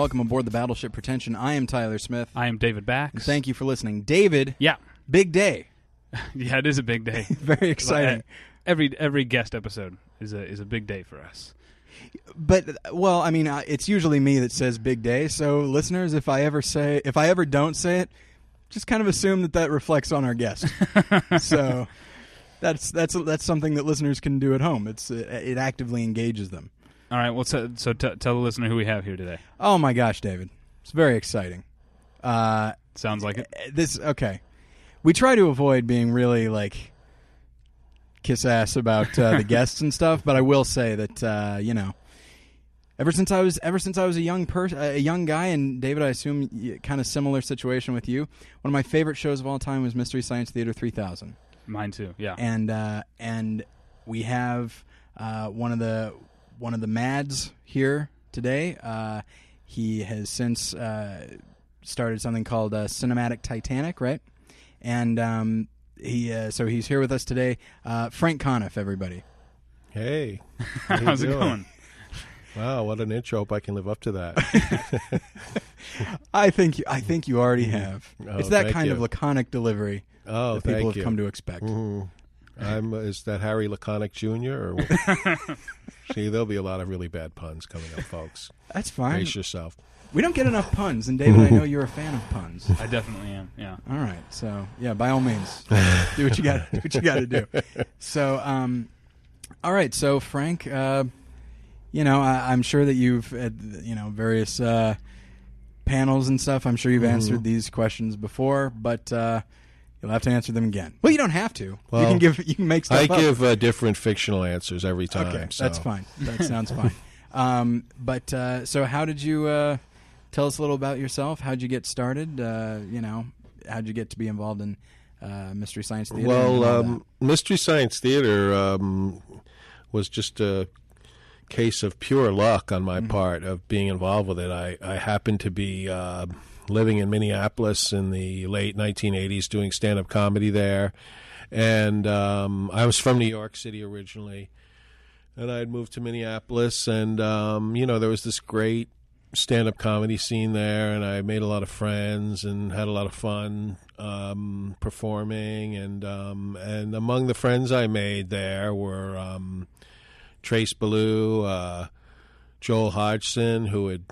Welcome aboard the Battleship Pretension. I am Tyler Smith. I am David Bax. Thank you for listening. David, Yeah, big day. yeah, it is a big day. Very exciting. every every guest episode is a is a big day for us. But well, I mean, uh, it's usually me that says big day. So listeners, if I ever say if I ever don't say it, just kind of assume that that reflects on our guest. so that's that's that's something that listeners can do at home. It's uh, it actively engages them. All right, well, so, so t- tell the listener who we have here today. Oh my gosh, David. It's very exciting. Uh Sounds like it. this okay. We try to avoid being really like kiss ass about uh, the guests and stuff, but I will say that uh, you know, ever since I was ever since I was a young person, a young guy, and David, I assume kind of similar situation with you. One of my favorite shows of all time was Mystery Science Theater 3000, Mine too. Yeah. and uh, and we have uh, one of the one of the Mads here today. Uh, he has since uh, started something called uh, Cinematic Titanic, right? And um, he uh, so he's here with us today. Uh, Frank Conniff, everybody. Hey, how you How's it doing? going? Wow, what an intro! Hope I can live up to that. I think you, I think you already have. Oh, it's that kind you. of laconic delivery Oh, that people have you. come to expect. Mhm. I'm is that Harry Laconic Jr. or see? There'll be a lot of really bad puns coming up, folks. That's fine. Brace yourself. We don't get enough puns, and David, I know you're a fan of puns. I definitely am. Yeah. All right, so yeah, by all means, do what you got. Do what you got to do. So, um, all right, so Frank, uh, you know, I, I'm sure that you've, had, you know, various uh, panels and stuff. I'm sure you've Mm-hmm. answered these questions before, but uh, you'll have to answer them again. Well, you don't have to. you can give. You can make stuff I up. give uh, different fictional answers every time. Okay, so. that's fine. That sounds fine. Um, but uh, so, how did you uh, tell us a little about yourself? How'd you get started? Uh, you know, how'd you get to be involved in uh, Mystery Science Theater? Well, um, Mystery Science Theater um, was just a case of pure luck on my part of being involved with it. I, I happened to be uh, living in Minneapolis in the late 1980s doing stand up comedy there. And um, I was from New York City originally. And I had moved to Minneapolis, and, um, you know, there was this great stand up comedy scene there, and I made a lot of friends and had a lot of fun um, performing. And um, and among the friends I made there were um, Trace Beaulieu, uh, Joel Hodgson, who had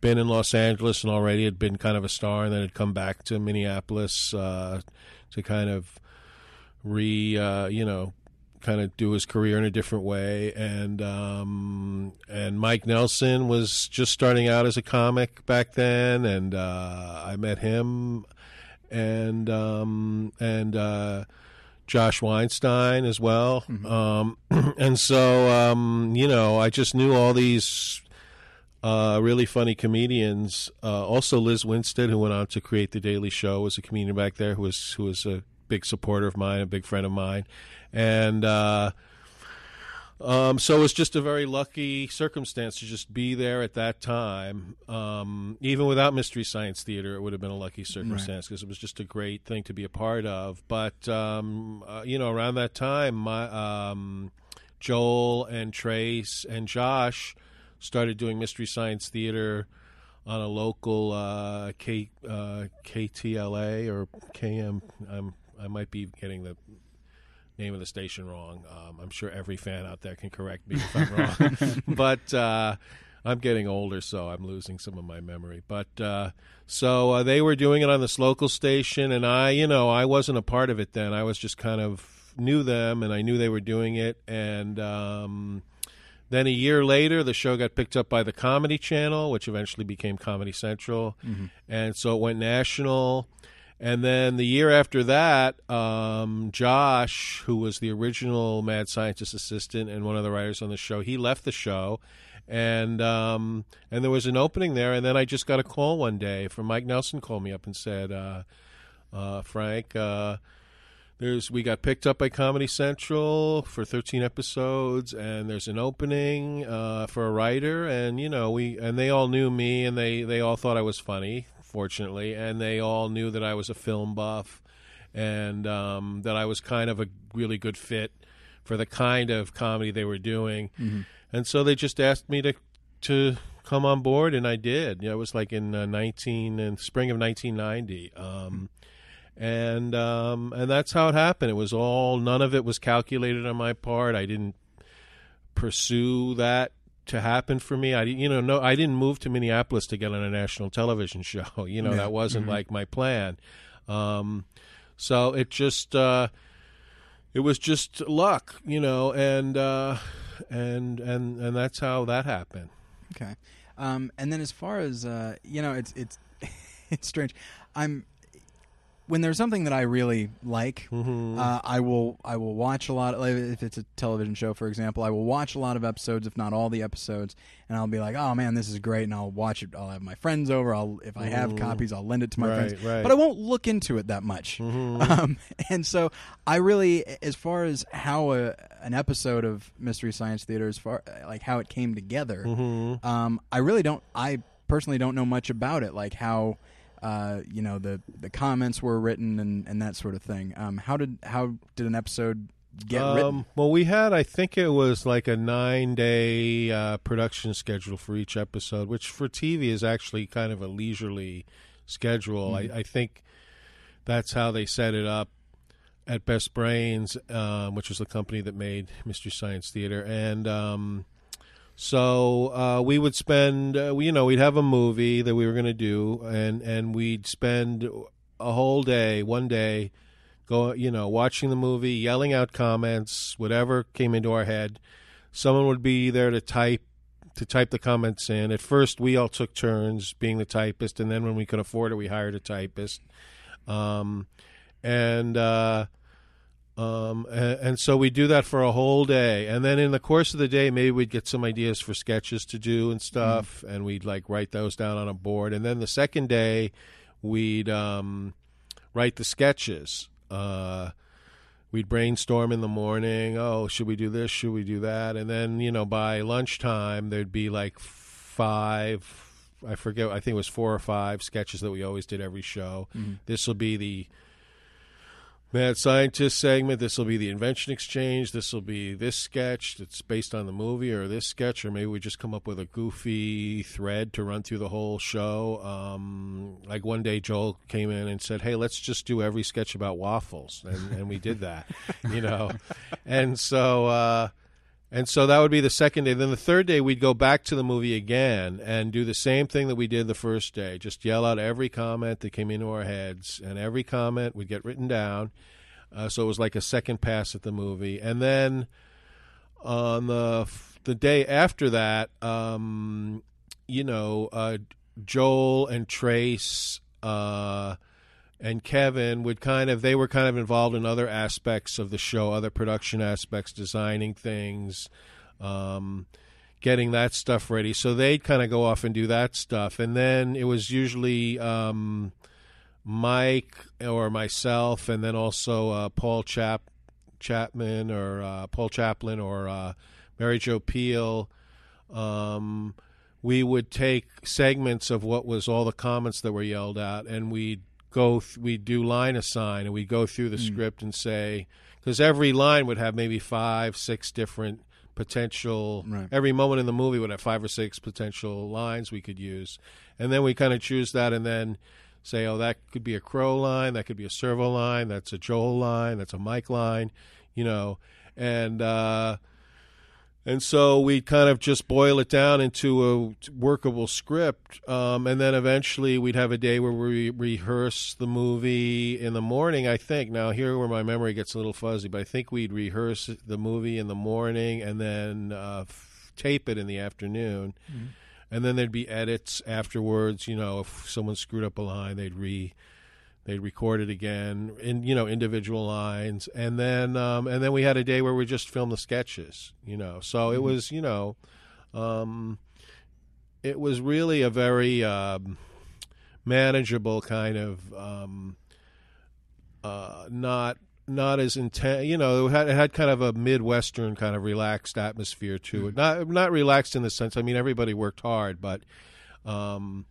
been in Los Angeles and already had been kind of a star, and then had come back to Minneapolis uh, to kind of re, uh, you know, kind of do his career in a different way. And um, and Mike Nelson was just starting out as a comic back then, and uh, I met him, and um, and uh, Josh Weinstein as well. Um, and so um, you know, I just knew all these. Uh, really funny comedians. Uh, also, Lizz Winstead, who went on to create the Daily Show, was a comedian back there who was who was a big supporter of mine, a big friend of mine, and uh, um, so it was just a very lucky circumstance to just be there at that time. Um, even without Mystery Science Theater, it would have been a lucky circumstance because it was just a great thing to be a part of. But um, uh, you know, around that time, my um, Joel and Trace and Josh started doing Mystery Science Theater on a local uh, K, uh, KTLA or KM. I'm, I might be getting the name of the station wrong. Um, I'm sure every fan out there can correct me if I'm wrong. but uh, I'm getting older, so I'm losing some of my memory. But uh, so uh, they were doing it on this local station, and I, you know, I wasn't a part of it then. I was just kind of knew them, and I knew they were doing it, and. Um, then a year later, the show got picked up by the Comedy Channel, which eventually became Comedy Central, and so it went national. And then the year after that, um, Josh, who was the original Mad Scientist assistant and one of the writers on the show, he left the show, and um, and there was an opening there. And then I just got a call one day from Mike Nelson, called me up and said, uh, uh, "Frank." Uh, there's we got picked up by Comedy Central for 13 episodes, and there's an opening uh, for a writer, and you know we and they all knew me, and they they all thought I was funny, fortunately, and they all knew that I was a film buff, and um, that I was kind of a really good fit for the kind of comedy they were doing, and so they just asked me to to come on board, and I did. You know, it was like in uh, nineteen in spring of nineteen ninety. Um, and um, and that's how it happened. It was all none of it was calculated on my part. I didn't pursue that to happen for me. I you know no I didn't move to Minneapolis to get on a national television show. You know Yeah. that wasn't Mhm. like my plan. Um, so it just uh, it was just luck, you know, and uh, and and and that's how that happened. Okay. Um, and then as far as uh, you know, it's it's it's strange. I'm when there's something that I really like, Mm-hmm. uh, I will I will watch a lot. Like if it's a television show, for example, I will watch a lot of episodes, if not all the episodes, and I'll be like, "Oh man, this is great!" And I'll watch it. I'll have my friends over. I'll if I have Mhm. copies, I'll lend it to my Right, friends. right. But I won't look into it that much. Mhm. Um, and so I really, as far as how a, an episode of Mystery Science Theater, as far like how it came together, Mhm. um, I really don't. I personally don't know much about it, like how uh, you know the the comments were written and, and that sort of thing. Um, how did how did an episode get written? Um, well, we had, I think it was like a nine day uh, production schedule for each episode, which for TV is actually kind of a leisurely schedule. Mhm. I, I think that's how they set it up at Best Brains, um, which was the company that made Mystery Science Theater. And um, so uh, we would spend, uh, you know, we'd have a movie that we were going to do, and, and we'd spend a whole day, one day, go you know watching the movie yelling out comments whatever came into our head. Someone would be there to type to type the comments in. At first we all took turns being the typist and then when we could afford it we hired a typist. Um, and uh, um, and, and so we do that for a whole day and then in the course of the day maybe we'd get some ideas for sketches to do and stuff and we'd like write those down on a board and then the second day we'd um, write the sketches uh, we'd brainstorm in the morning. Oh, should we do this? Should we do that? And then you know by lunchtime there'd be like five. I forget. I think it was four or five sketches that we always did every show. Mhm. This will be the Mad Scientist segment. This will be the Invention Exchange. This will be this sketch that's based on the movie, or this sketch, or maybe we just come up with a goofy thread to run through the whole show. Um, like one day, Joel came in and said, "Hey, let's just do every sketch about waffles," and, and we did that, you know. And so, uh, and so that would be the second day. Then the third day, we'd go back to the movie again and do the same thing that we did the first day. Just yell out every comment that came into our heads, and every comment would get written down. Uh, so it was like a second pass at the movie, and then on the the day after that, um, you know, uh, Joel and Trace. Uh, and Kevin would kind of they were kind of involved in other aspects of the show, other production aspects, designing things, um, getting that stuff ready. So they'd kind of go off and do that stuff, and then it was usually um, Mike or myself, and then also uh, Paul Chap Chapman or uh, Paul Chaplin or uh, Mary Jo Pehl. Um, we would take segments of what was all the comments that were yelled at, and we'd go th- we do line assign and we go through the Mm. script and say because every line would have maybe five six different potential Right. every moment in the movie would have five or six potential lines we could use and then we kind of choose that and then say oh that could be a crow line that could be a servo line that's a joel line that's a mike line you know and uh and so we kind of just boil it down into a workable script. Um, and then eventually we'd have a day where we rehearse the movie in the morning, I think. Now, here where my memory gets a little fuzzy, but I think we'd rehearse the movie in the morning and then uh, f- tape it in the afternoon. Mhm. And then there'd be edits afterwards. You know, if someone screwed up a line, they'd re they'd record it again in you know individual lines. And then um, and then we had a day where we just filmed the sketches you know. So it Mhm. was you know um, it was really a very um, manageable kind of um, uh, not not as intense you know it had, it had kind of a midwestern kind of relaxed atmosphere to it. Not not relaxed in the sense i mean everybody worked hard but um,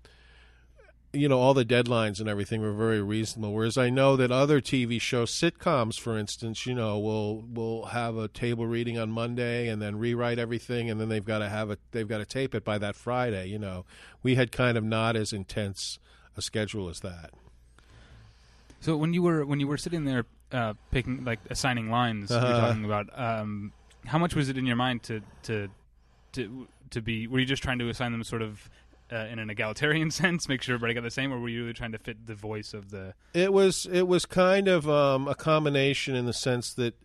you know all the deadlines and everything were very reasonable. Whereas I know that other TV shows, sitcoms, for instance, you know, will will have a table reading on Monday and then rewrite everything, and then they've got to have it. They've got to tape it by that Friday. You know, we had kind of not as intense a schedule as that. So when you were when you were sitting there uh, picking like assigning lines you're Uh-huh. talking about, um, how much was it in your mind to to to to be? Were you just trying to assign them sort of uh, in an egalitarian sense, make sure everybody got the same, or were you really trying to fit the voice of the? It was it was kind of um, a combination in the sense that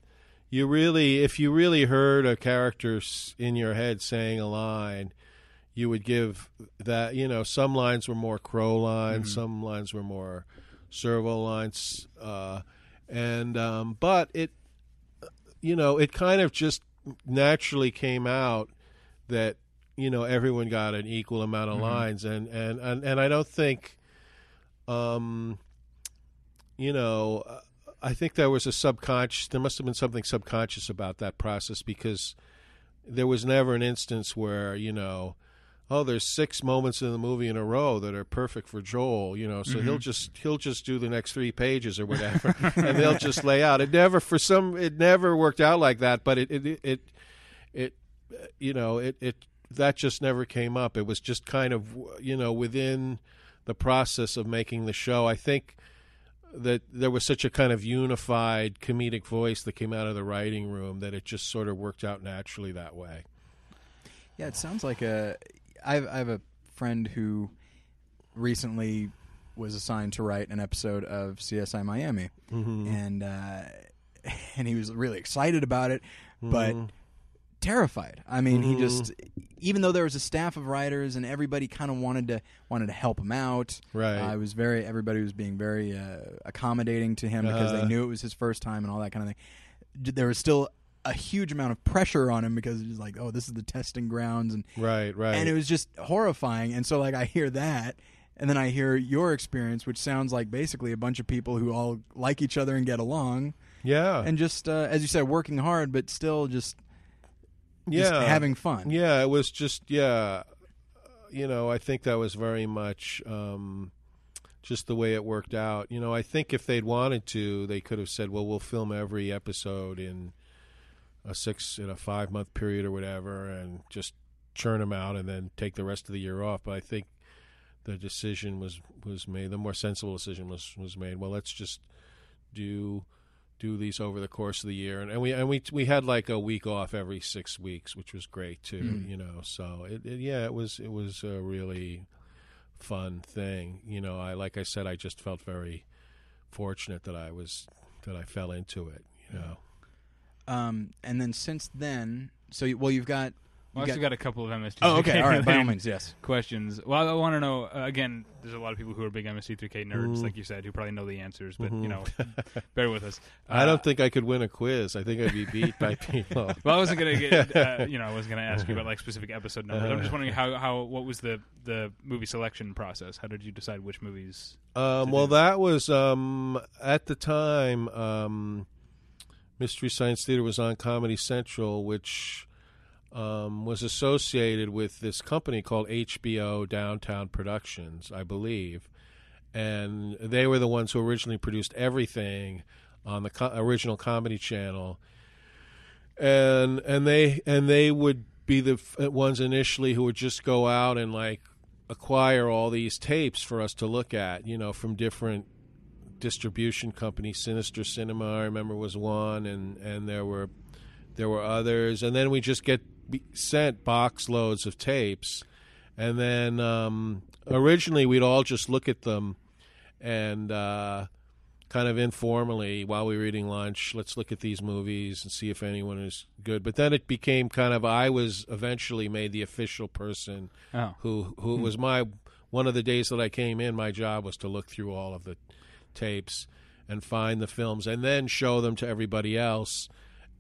you really, if you really heard a character in your head saying a line, you would give that. You know, some lines were more crow lines, Mhm. some lines were more servo lines, uh, and um, but it, you know, it kind of just naturally came out that you know everyone got an equal amount of Mhm. lines, and and and, and I don't think. Um, you know, I think there was a subconscious. There must have been something subconscious about that process because there was never an instance where you know, oh, there's six moments in the movie in a row that are perfect for Joel. You know, so he'll Mhm. just he'll just do the next three pages or whatever, and they'll just lay out. It never for some it never worked out like that, but it it it, it uh, you know it it that just never came up. It was just kind of you know within the process of making the show. I think that there was such a kind of unified comedic voice that came out of the writing room that it just sort of worked out naturally that way. Yeah, it sounds like a. I have, I have a friend who recently was assigned to write an episode of CSI Miami, Mm-hmm. and uh, and he was really excited about it, but Mm-hmm. Terrified. I mean, he Mhm. just even though there was a staff of writers and everybody kind of wanted to wanted to help him out. right, I was very everybody was being very uh, accommodating to him because they Uh-huh. knew it was his first time and all that kind of thing. There was still a huge amount of pressure on him because was like, oh, this is the testing grounds, and right, right. and it was just horrifying. And so like I hear that, and then I hear your experience, which sounds like basically a bunch of people who all like each other and get along, yeah, and just uh, as you said, working hard, but still just yeah, having fun. Yeah, it was just yeah. You know, I think that was very much um, just the way it worked out. You know, I think if they'd wanted to, they could have said, "Well, we'll film every episode in a six in a five month period or whatever, and just churn them out, and then take the rest of the year off." But I think the decision was was made. The more sensible decision was was made. Well, let's just do do these over the course of the year, and, and we and we we had like a week off every six weeks, which was great too. Mm. You know, so it, it yeah, it was it was a really fun thing. You know, I like I said, I just felt very fortunate that I was that I fell into it. You know, Um, and then since then, so well, you've got. Well, You I also got a couple of MST. Oh, okay, all right. By all means, yes. questions. Well, I want to know uh, again. There's a lot of people who are big MST3K nerds, like you said, who probably know the answers, but you Mhm. know, bear with us. I Uh, don't think I could win a quiz. I think I'd be beat by people. Well, I wasn't gonna get, uh, you know, I wasn't gonna ask you about like specific episode numbers. I'm just wondering how, how what was the the movie selection process? How did you decide which movies? Um, well, do. that was um, at the time. Um, Mystery Science Theater was on Comedy Central, which um, was associated with this company called HBO Downtown Productions, I believe, and they were the ones who originally produced everything on the co- original Comedy Channel, and and they and they would be the f- ones initially who would just go out and like acquire all these tapes for us to look at, you know, from different distribution companies. Sinister Cinema, I remember, was one, and and there were there were others, and then we just get sent box loads of tapes, and then um, originally we'd all just look at them and uh, kind of informally while we were eating lunch, let's look at these movies and see if anyone is good. But then it became kind of I was eventually made the official person Oh, who who was my one of the days that I came in. My job was to look through all of the tapes and find the films, and then show them to everybody else,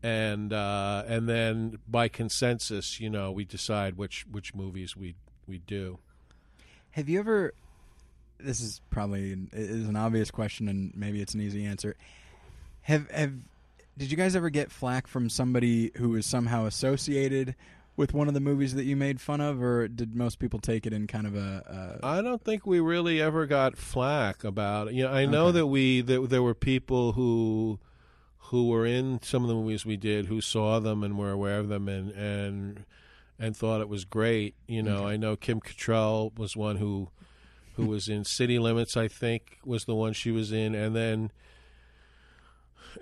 and uh, and then by consensus, you know, we decide which which movies we we do. Have you ever? This is probably it is an obvious question, and maybe it's an easy answer. Have have did you guys ever get flack from somebody who was somehow associated with one of the movies that you made fun of, or did most people take it in kind of a? a I don't think we really ever got flack about it. You know, I know Okay. that we that there were people who who were in some of the movies we did who saw them and were aware of them and and and thought it was great. You know, I know Kim Cattrall was one who who was in City Limits. I think was the one she was in, and then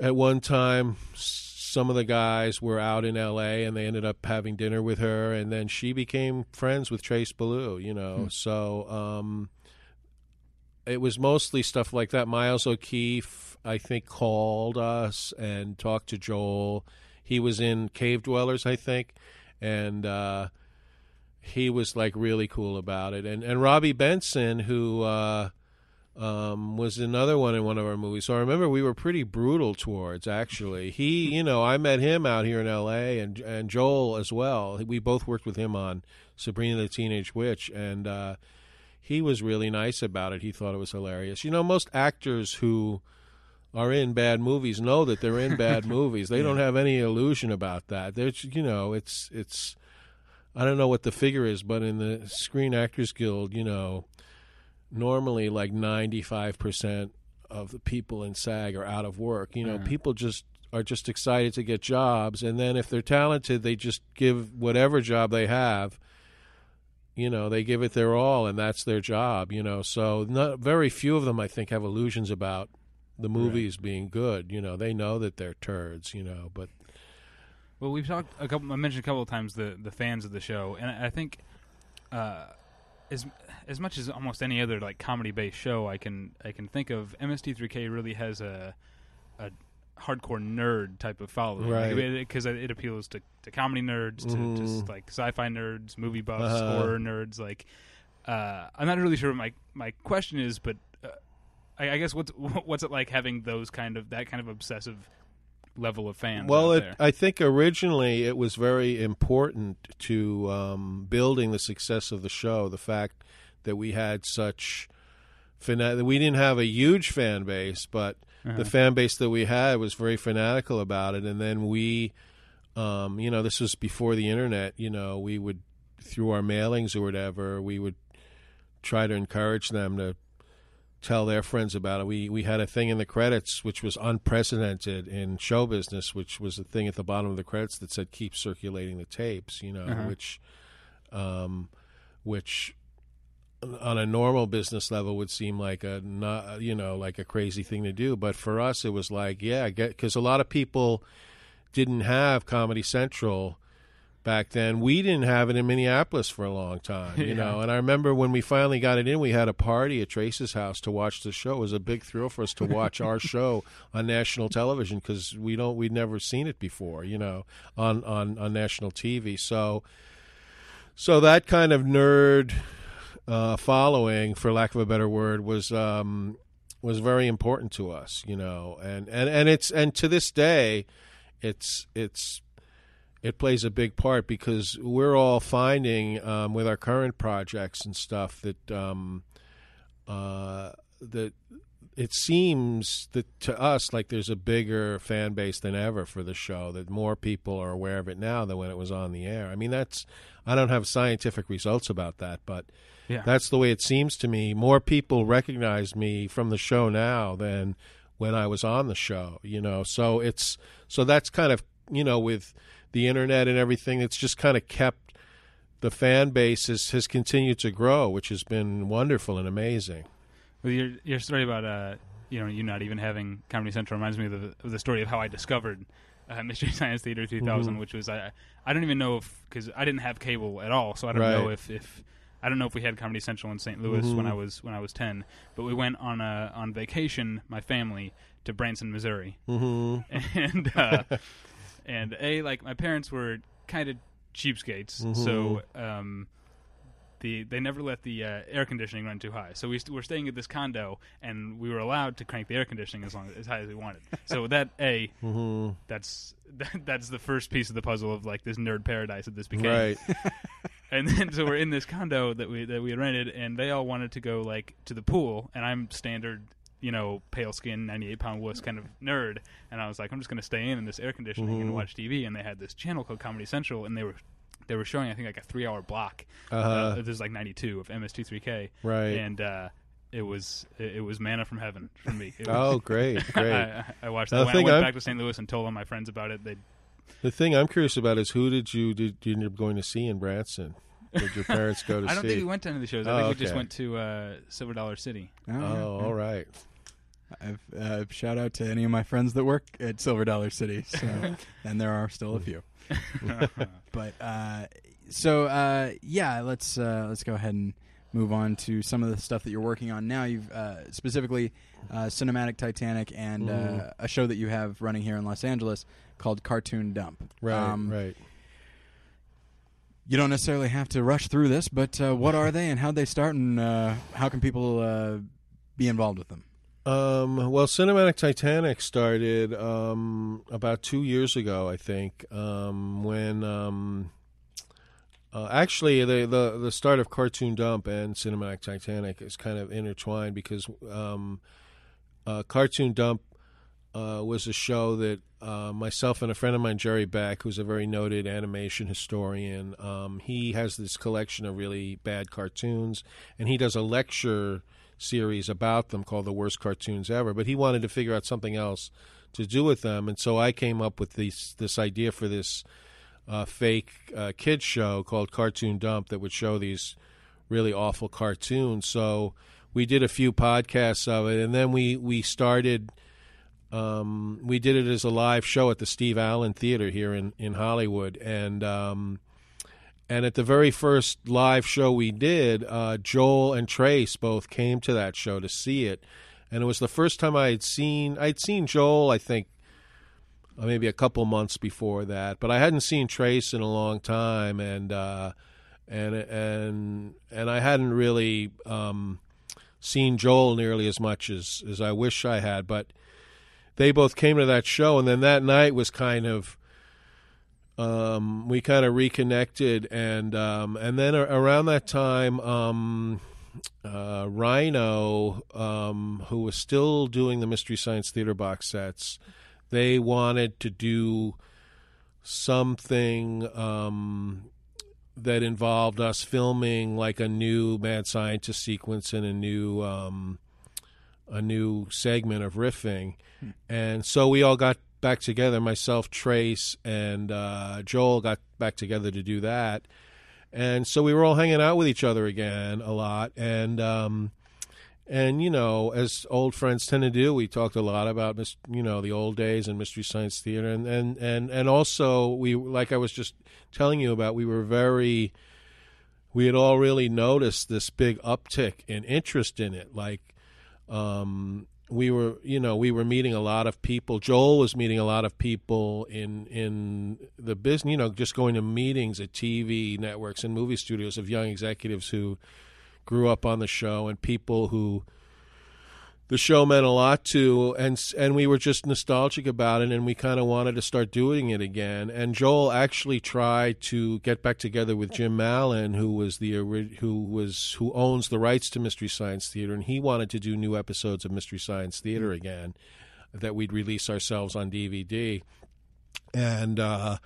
at one time some of the guys were out in LA and they ended up having dinner with her and then she became friends with Trace Beaulieu, you know. So um it was mostly stuff like that. Miles O'Keeffe, I think, called us and talked to Joel. He was in Cave Dwellers, I think, and uh, he was like really cool about it. And and Robby Benson, who uh, um, was another one in one of our movies. So I remember we were pretty brutal towards. Actually, he, you know, I met him out here in L.A. and and Joel as well. We both worked with him on Sabrina the Teenage Witch, and uh, he was really nice about it. He thought it was hilarious. You know, most actors who are in bad movies know that they're in bad movies. They don't have any illusion about that. There's, you know, it's it's. I don't know what the figure is, but in the Screen Actors Guild, you know, normally like ninety five percent of the people in SAG are out of work. You know, Uh-huh. people just are just excited to get jobs, and then if they're talented, they just give whatever job they have you know they give it their all and that's their job you know so not very few of them i think have illusions about the movies being good you know they know that they're turds you know but Well, we've talked a couple. I mentioned a couple of times the the fans of the show, and I think, uh, as as much as almost any other like comedy based show I can I can think of, MST3K really has a a hardcore nerd type of following, Right. Because it, appeals to, to comedy nerds, to Mhm. just like sci-fi nerds, movie buffs, Uh-huh. horror nerds. Like, uh, I'm not really sure what my my question is, but I, I guess what's what's it like having those kind of that kind of obsessive level of fans? well out it, i think originally it was very important to um, building the success of the show the fact that we had such fana- we didn't have a huge fan base but Uh-huh. the fan base that we had was very fanatical about it and then we um, you know this was before the internet you know we would through our mailings or whatever we would try to encourage them to tell their friends about it we we had a thing in the credits which was unprecedented in show business which was a thing at the bottom of the credits that said keep circulating the tapes you know Uh-huh. which um which on a normal business level would seem like a not you know like a crazy thing to do but for us it was like yeah because a lot of people didn't have comedy central back then. We didn't have it in minneapolis for a long time you Yeah. know. And i remember when we finally got it in we had a party at trace's house to watch the show. It was a big thrill for us to watch our show on national television because we don't we'd never seen it before you know on on on national tv so so that kind of nerd uh, following, for lack of a better word, was um, was very important to us, you know, and, and, and it's and to this day, it's it's it plays a big part because we're all finding um, with our current projects and stuff that um, uh, that it seems that to us like there's a bigger fan base than ever for the show that more people are aware of it now than when it was on the air. I mean that's i don't have scientific results about that but yeah. that's the way it seems to me. More people recognize me from the show now than when i was on the show you know? So it's so that's kind of you know with the internet and everything it's just kind of kept the fan base has, has continued to grow which has been wonderful and amazing Well, your your story about uh, you know you not even having Comedy Central reminds me of the, of the story of how I discovered uh, Mystery Science Theater 3000, Mhm. which was I I don't even know if because I didn't have cable at all, so I don't know if, if I don't know if we had Comedy Central in St. Louis when Mhm. I was when I was 10, but we went on a on vacation, my family, to Branson, Missouri, hmm and uh, and a like my parents were kind of cheapskates, Mhm. so um, the they never let the uh, air conditioning run too high. So we st- were staying at this condo, and we were allowed to crank the air conditioning as long as high as we wanted. So that a hmm that's that, that's the first piece of the puzzle of like this nerd paradise that this became. right And then so we're in this condo that we that we had rented, and they all wanted to go like to the pool, and I'm standard. You know, pale skin, ninety eight pound wuss kind of nerd, and I was like, I'm just going to stay in in this air conditioning and watch TV. And they had this channel called Comedy Central, and they were they were showing I think like a three hour block. Uh-huh. Uh, there's like 92 of MST3K, Right. And uh, it was it, it was manna from heaven for me. It was, Oh, great, great. I, I watched that. When I went I'm- back to St. Louis and told all my friends about it. They the thing I'm curious about is who did you did you end up going to see in Branson? Did your parents go to I don't see? think we went to any of the shows. I Oh, think we just went to uh, Silver Dollar City. Oh, Oh, yeah. all right. I've, uh, shout out to any of my friends that work at Silver Dollar City, so, and there are still a few. But uh, so uh, yeah, let's uh, let's go ahead and move on to some of the stuff that you're working on now. You've uh, specifically uh, Cinematic Titanic and uh, Mhm. a show that you have running here in Los Angeles called Cartoon Dump. Right, Um, right. You don't necessarily have to rush through this, but uh, what are they and how'd they start, and uh, how can people uh, be involved with them? Um, well, Cinematic Titanic started um, about two years ago, I think, um, when um, uh, actually the, the the start of Cartoon Dump and Cinematic Titanic is kind of intertwined because um, uh, Cartoon Dump uh, was a show that uh, myself and a friend of mine, Jerry Beck, who's a very noted animation historian, um, he has this collection of really bad cartoons, and he does a lecture series about them called the worst cartoons ever but he wanted to figure out something else to do with them. And so i came up with this this idea for this uh, fake uh, kids show called cartoon dump that would show these really awful cartoons. So we did a few podcasts of it and then we we started um, we did it as a live show at the steve allen theater here in in hollywood. And um, and at the very first live show we did, uh, Joel and Trace both came to that show to see it, and it was the first time I had seen I'd seen Joel, I think, uh, maybe a couple months before that, but I hadn't seen Trace in a long time, and uh, and and and I hadn't really um, seen Joel nearly as much as as I wish I had, but they both came to that show, and then that night was kind of um, we kind of reconnected, and um, and then around that time, um, uh, Rhino, um, who was still doing the Mystery Science Theater box sets, they wanted to do something um, that involved us filming like a new Mad Scientist sequence and a new um, a new segment of riffing, and so we all got back together. Myself, Trace, and uh, Joel got back together to do that, and so we were all hanging out with each other again a lot, and um, and you know, as old friends tend to do, we talked a lot about you know the old days and Mystery Science Theater, and and and and also we like I was just telling you about, we were very. We had all really noticed this big uptick in interest in it, like um, we were you know we were meeting a lot of people. Joel was meeting a lot of people in in the business you know just going to meetings at tv networks and movie studios of young executives who grew up on the show and people who the show meant a lot to and and we were just nostalgic about it and we kind of wanted to start doing it again and Joel actually tried to get back together with Jim Mallon who was the who was who owns the rights to Mystery Science Theater and he wanted to do new episodes of Mystery Science Theater again that we'd release ourselves on DVD and uh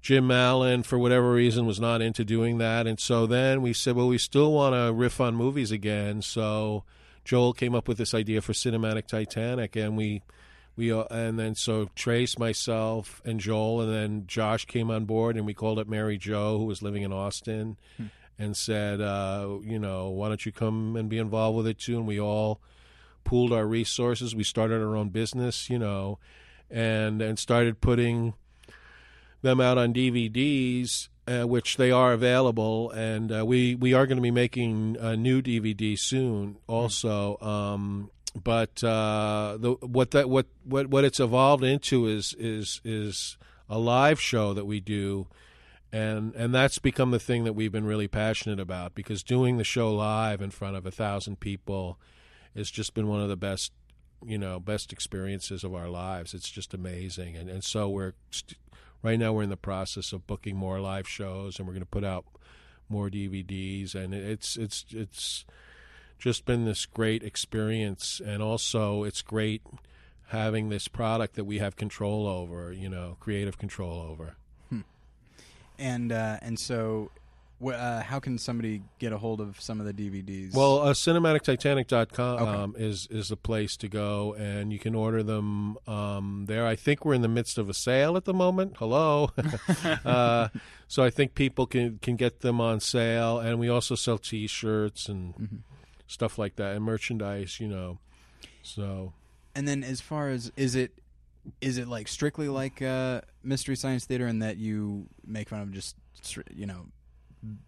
Jim Mallon, for whatever reason, was not into doing that. And so then we said, well, we still want to riff on movies again. So Joel came up with this idea for Cinematic Titanic, and we. We, uh, and then so Trace, myself, and Joel, and then Josh came on board, and we called up Mary Jo, who was living in Austin, and said, uh, you know, why don't you come and be involved with it too? And we all pooled our resources. We started our own business, you know, and and started putting them out on DVDs, uh, which they are available, and uh, we we are going to be making a new DVD soon, also. Um, but uh, the what that what what what it's evolved into is is is a live show that we do, and and that's become the thing that we've been really passionate about because doing the show live in front of a thousand people has just been one of the best you know best experiences of our lives. It's just amazing, and and so we're st- right now we're in the process of booking more live shows, and we're going to put out more DVDs, and it's it's it's just been this great experience, and also it's great having this product that we have control over, you know, creative control over. and uh, and so, uh, how can somebody get a hold of some of the DVDs? Well, uh, cinematictitanic.com Okay. um, is is the place to go, and you can order them um, there. I think we're in the midst of a sale at the moment. Hello, uh, so I think people can can get them on sale, and we also sell T-shirts and Mm-hmm. stuff like that, and merchandise. You know, so and then as far as is it is it like strictly like uh, Mystery Science Theater in that you make fun of just you know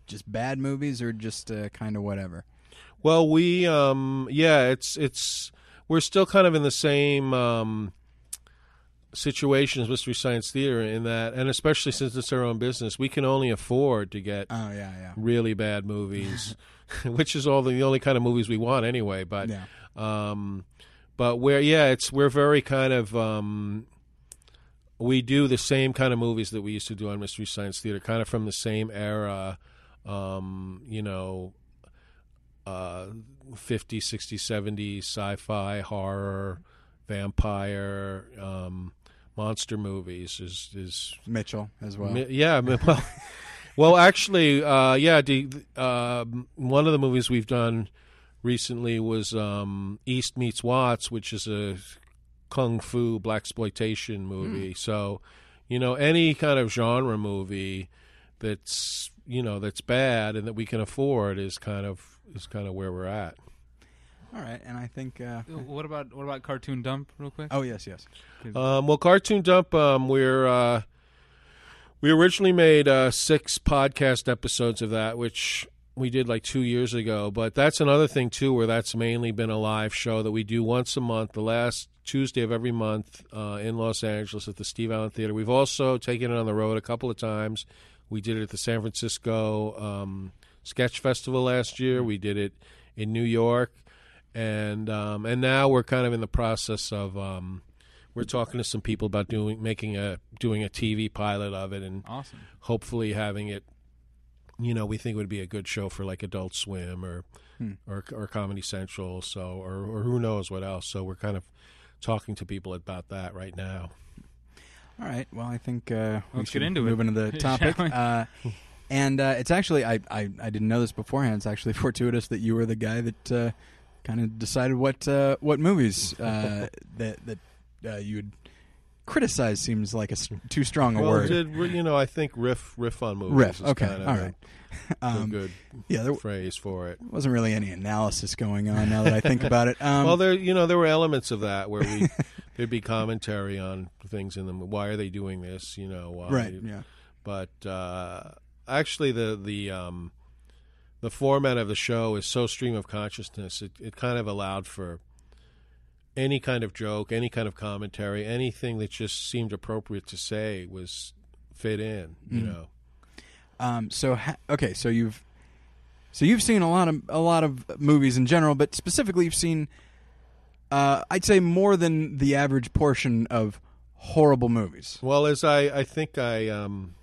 just bad movies or just uh, kind of whatever? Well, we um yeah, it's it's we're still kind of in the same um situation as Mystery Science Theater in that and especially since it's our own business, we can only afford to get Oh yeah, yeah, really bad movies, which is all the, the only kind of movies we want anyway, but yeah. um but we're yeah, it's we're very kind of um we do the same kind of movies that we used to do on Mystery Science Theater, kind of from the same era, um, you know, uh, 50s, 60s, 70s, sci-fi, horror, vampire, um, monster movies is is Mitchell as well. Mi- yeah, well, well, actually, uh, yeah. The, um one of the movies we've done recently was um, East Meets Watts, which is a kung fu black exploitation movie. So, you know, any kind of genre movie that's you know that's bad and that we can afford is kind of is kind of where we're at. All right, and I think. Uh, What about what about cartoon dump, real quick? oh yes, yes. Um, well, Cartoon Dump, um, we're uh, we originally made uh, six podcast episodes of that, which we did like two years ago. But that's another thing too, where that's mainly been a live show that we do once a month, the last Tuesday of every month uh, in Los Angeles at the Steve Allen Theater. We've also taken it on the road a couple of times. We did it at the San Francisco um, Sketch Festival last year. We did it in New York, and um, and now we're kind of in the process of. Um, we're talking to some people about doing making a doing a TV pilot of it and Awesome. hopefully having it you know we think it would be a good show for like Adult Swim or Hmm. or, or Comedy Central so or or who knows what else so we're kind of talking to people about that right now All right. Well, I think uh, we Let's should get into move it. into the topic. uh, and uh, it's actually I, I I didn't know this beforehand. It's actually fortuitous that you were the guy that uh, kind of decided what uh, what movies uh, that that uh, you would criticize. Seems like a too strong a well word. did you know I think riff riff on movies Riff. is Okay. kind of All right. a Um, good yeah, there phrase for it wasn't really any analysis going on. Now that I think about it. Um, well there you know there were elements of that where we there'd be commentary on things in them why are they doing this you know why right. Yeah. but uh, actually the the um, the format of the show is so stream of consciousness. It, it kind of allowed for any kind of joke, any kind of commentary, anything that just seemed appropriate to say was fit in. You Mhm. know, Um, so ha- okay, so you've so you've seen a lot of a lot of movies in general, but specifically you've seen, uh, I'd say more than the average portion of horrible movies. well as I I think I um,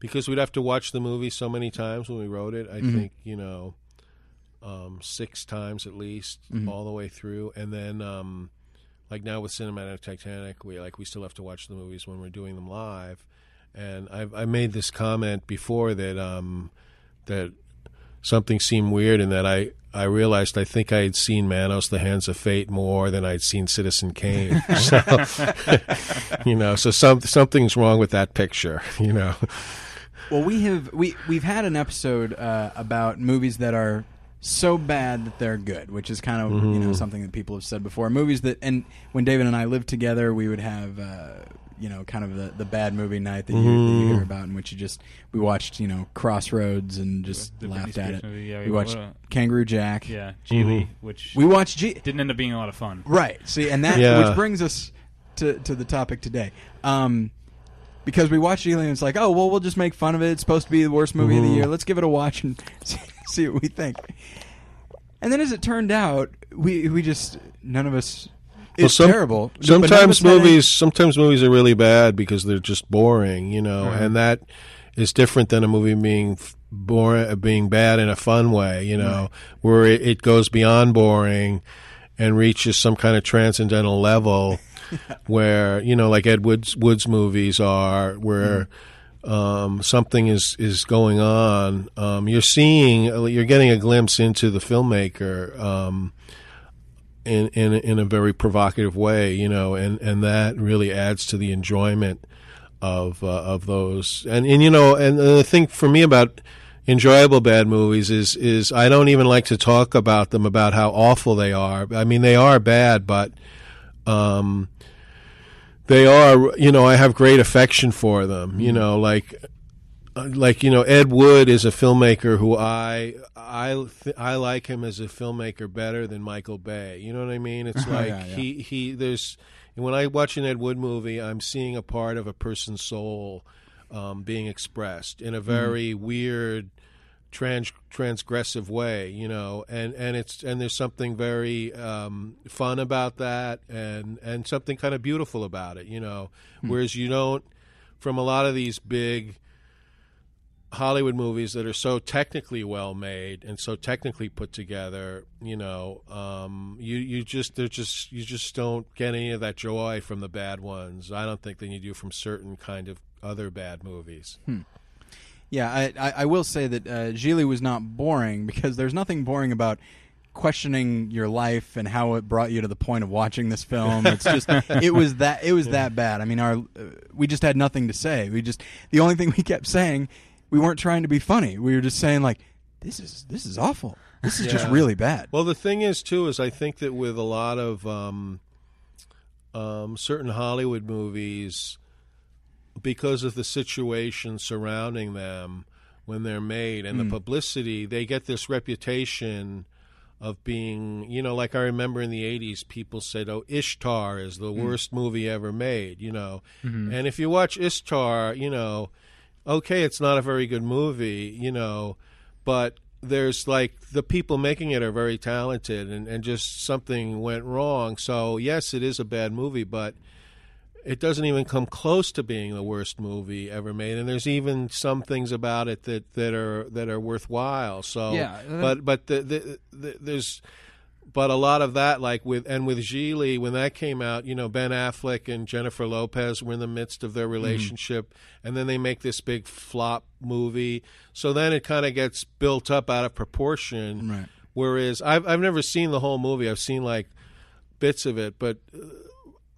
because we'd have to watch the movie so many times when we wrote it. I Mhm. think you know. Um, six times at least, Mhm. all the way through, and then um, like now with Cinematic Titanic, we like we still have to watch the movies when we're doing them live. And I, I made this comment before that um, that something seemed weird, and that I I realized I think I had seen Manos: The Hands of Fate more than I'd seen Citizen Kane. so, you know, so some something's wrong with that picture. You know, Well, we have we we've had an episode uh, about movies that are so bad that they're good, which is kind of you know Mhm. something that people have said before. Movies that and when David and I lived together, we would have. Uh, you know, kind of the, the bad movie night that you, that you hear about, in which you just we watched, you know, Crossroads and just The Britney laughed at Spears it. movie, yeah, we watched what Kangaroo Jack. yeah, Gigli, Mhm. which We watched G. didn't end up being a lot of fun. Right. See, and that Yeah. which brings us to to the topic today. Um, because we watched Gigli and it's like, oh well, we'll just make fun of it. It's supposed to be the worst movie of the Mhm. year. Let's give it a watch and see, what we think. And then, as it turned out, we we just none of us. Well, It's some- terrible. but none of us sometimes had any- movies sometimes movies are really bad because they're just boring you know Right. and that is different than a movie being boring being bad in a fun way you know where it, it goes beyond boring and reaches some kind of transcendental level where you know like ed wood's woods movies are where mm-hmm. Um, something is is going on. Um, you're seeing, you're getting a glimpse into the filmmaker um, in in in a very provocative way, you know, and and that really adds to the enjoyment of uh, of those. And and you know, and the thing for me about enjoyable bad movies is is I don't even like to talk about them about how awful they are. I mean, they are bad, but um, they are. You know, I have great affection for them. You know, mm-hmm. like uh, like you know Ed Wood is a filmmaker who I I I like him as a filmmaker better than Michael Bay. You know what I mean? It's like Yeah, yeah. he he there's when I watch an Ed Wood movie, I'm seeing a part of a person's soul um, being expressed in a mm-hmm. very weird trans transgressive way, you know, and and it's and there's something very um, fun about that, and and something kind of beautiful about it, you know. Whereas you don't from a lot of these big Hollywood movies that are so technically well made and so technically put together, you know, um, you you just they're just you just don't get any of that joy from the bad ones. I don't think than you do from certain kind of other bad movies. Yeah, I, I, I will say that uh, Gigli was not boring because there's nothing boring about questioning your life and how it brought you to the point of watching this film. It's just it was that it was that bad. I mean, our uh, we just had nothing to say. We just the only thing we kept saying we weren't trying to be funny. We were just saying like this is this is awful. This is just really bad. Well, the thing is, too, is I think that with a lot of um, um, certain Hollywood movies, because of the situation surrounding them when they're made and the hmm. publicity, they get this reputation of being, you know, like I remember in the 80s, people said, oh, Ishtar is the hmm. worst movie ever made, you know. Mm-hmm. And if you watch Ishtar, you know, okay, it's not a very good movie, you know, but there's like the people making it are very talented and, and just something went wrong. So, yes, it is a bad movie, but it doesn't even come close to being the worst movie ever made. And there's even some things about it that, that are that are worthwhile. So, Yeah, but but the, the, the, there's but a lot of that, like with and with Gigli, when that came out, you know, Ben Affleck and Jennifer Lopez were in the midst of their relationship, and then they make this big flop movie. So then it kind of gets built up out of proportion. Right. Whereas I've I've never seen the whole movie. I've seen like bits of it, but uh,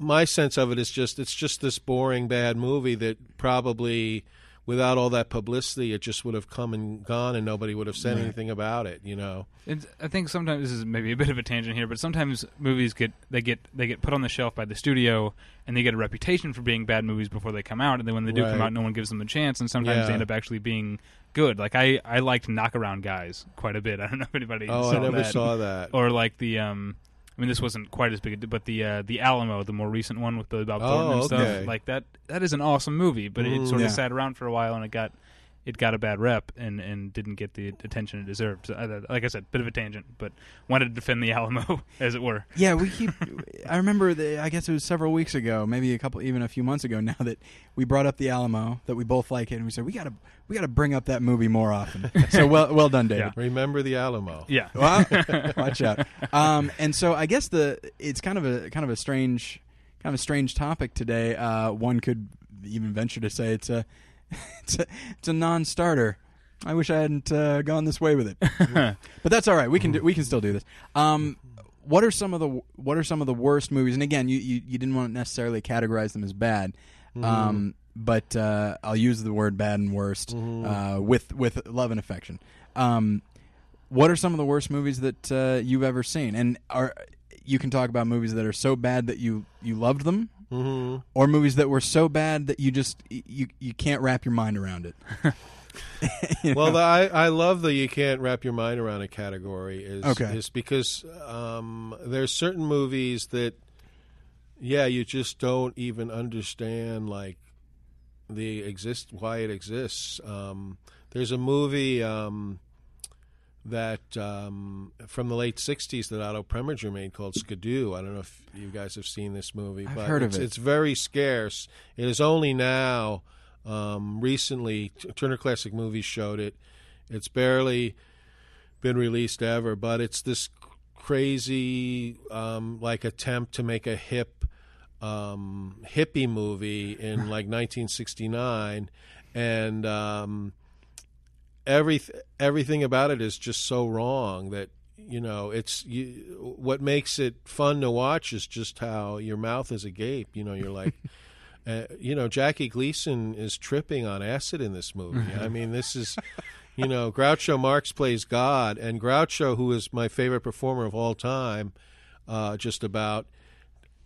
my sense of it is just it's just this boring bad movie that probably without all that publicity it just would have come and gone and nobody would have said anything about it you know? It's, I think sometimes this is maybe a bit of a tangent here, but sometimes movies get they get they get put on the shelf by the studio, and they get a reputation for being bad movies before they come out, and then when they do come out, no one gives them a chance, and sometimes they end up actually being good. Like I I liked Knockaround Guys quite a bit. I don't know if anybody oh i never that. saw that. Or like the um I mean this wasn't quite as big a, but the uh, the Alamo the more recent one with Billy Bob Oh, Thornton and okay. stuff like that that is an awesome movie but it Mm, sort yeah. of sat around for a while and it got it got a bad rep and and didn't get the attention it deserved so, uh, like I said bit of a tangent but wanted to defend the Alamo as it were Yeah, we keep. I remember. The, I guess it was several weeks ago, maybe a couple, even a few months ago now, that we brought up the Alamo, that we both like it, and we said we got to we got to bring up that movie more often. so well, well done, David. Yeah. remember the alamo yeah Wow. Watch out. Um, and so I guess the it's kind of a kind of a strange kind of a strange topic today. Uh, one could even venture to say it's a it's a it's a non-starter. I wish I hadn't uh, gone this way with it, but that's all right. We can do, we can still do this. Um, what are some of the what are some of the worst movies? And again, you you, you didn't want to necessarily categorize them as bad. Um, but uh, I'll use the word bad and worst uh, with with love and affection. Um, what are some of the worst movies that uh, you've ever seen? And are you can talk about movies that are so bad that you you loved them, hmm or movies that were so bad that you just you you can't wrap your mind around it. You well the, I, I love that you can't wrap your mind around a category is Okay. is because um, there's certain movies that yeah you just don't even understand like the exist why it exists um, there's a movie um, that um, from the late 60s that Otto Preminger made called Skidoo. I don't know if you guys have seen this movie, I've but heard of it's, it. it's very scarce. It is only now, um, recently, Turner Classic Movies showed it. It's barely been released ever, but it's this crazy, um, like attempt to make a hip um, hippie movie in like 1969, and um, every everything about it is just so wrong that you know it's you, what makes it fun to watch is just how your mouth is agape. You know, you're like. Uh, you know, Jackie Gleason is tripping on acid in this movie. I mean, this is, you know, Groucho Marx plays God, and Groucho, who is my favorite performer of all time, uh, just about,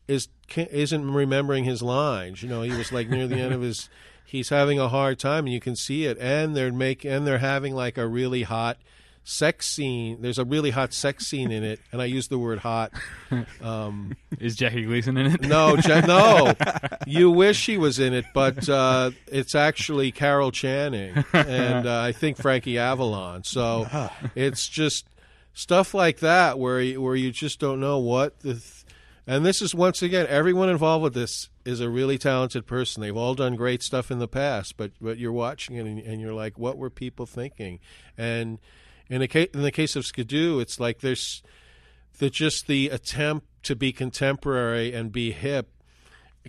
is isn't remembering his lines. You know, he was like near the end of his, he's having a hard time, and you can see it. And they're make and they're having like a really hot sex scene. There's a really hot sex scene in it, and I use the word hot. Um, Is Jackie Gleason in it? no, Ja- no. You wish she was in it, but uh, it's actually Carol Channing and uh, I think Frankie Avalon. So it's just stuff like that where you, where you just don't know what the. Th- and this is once again, everyone involved with this is a really talented person. They've all done great stuff in the past, but but you're watching it and, and you're like, what were people thinking? And in the case in the case of Skidoo, it's like there's just the attempt to be contemporary and be hip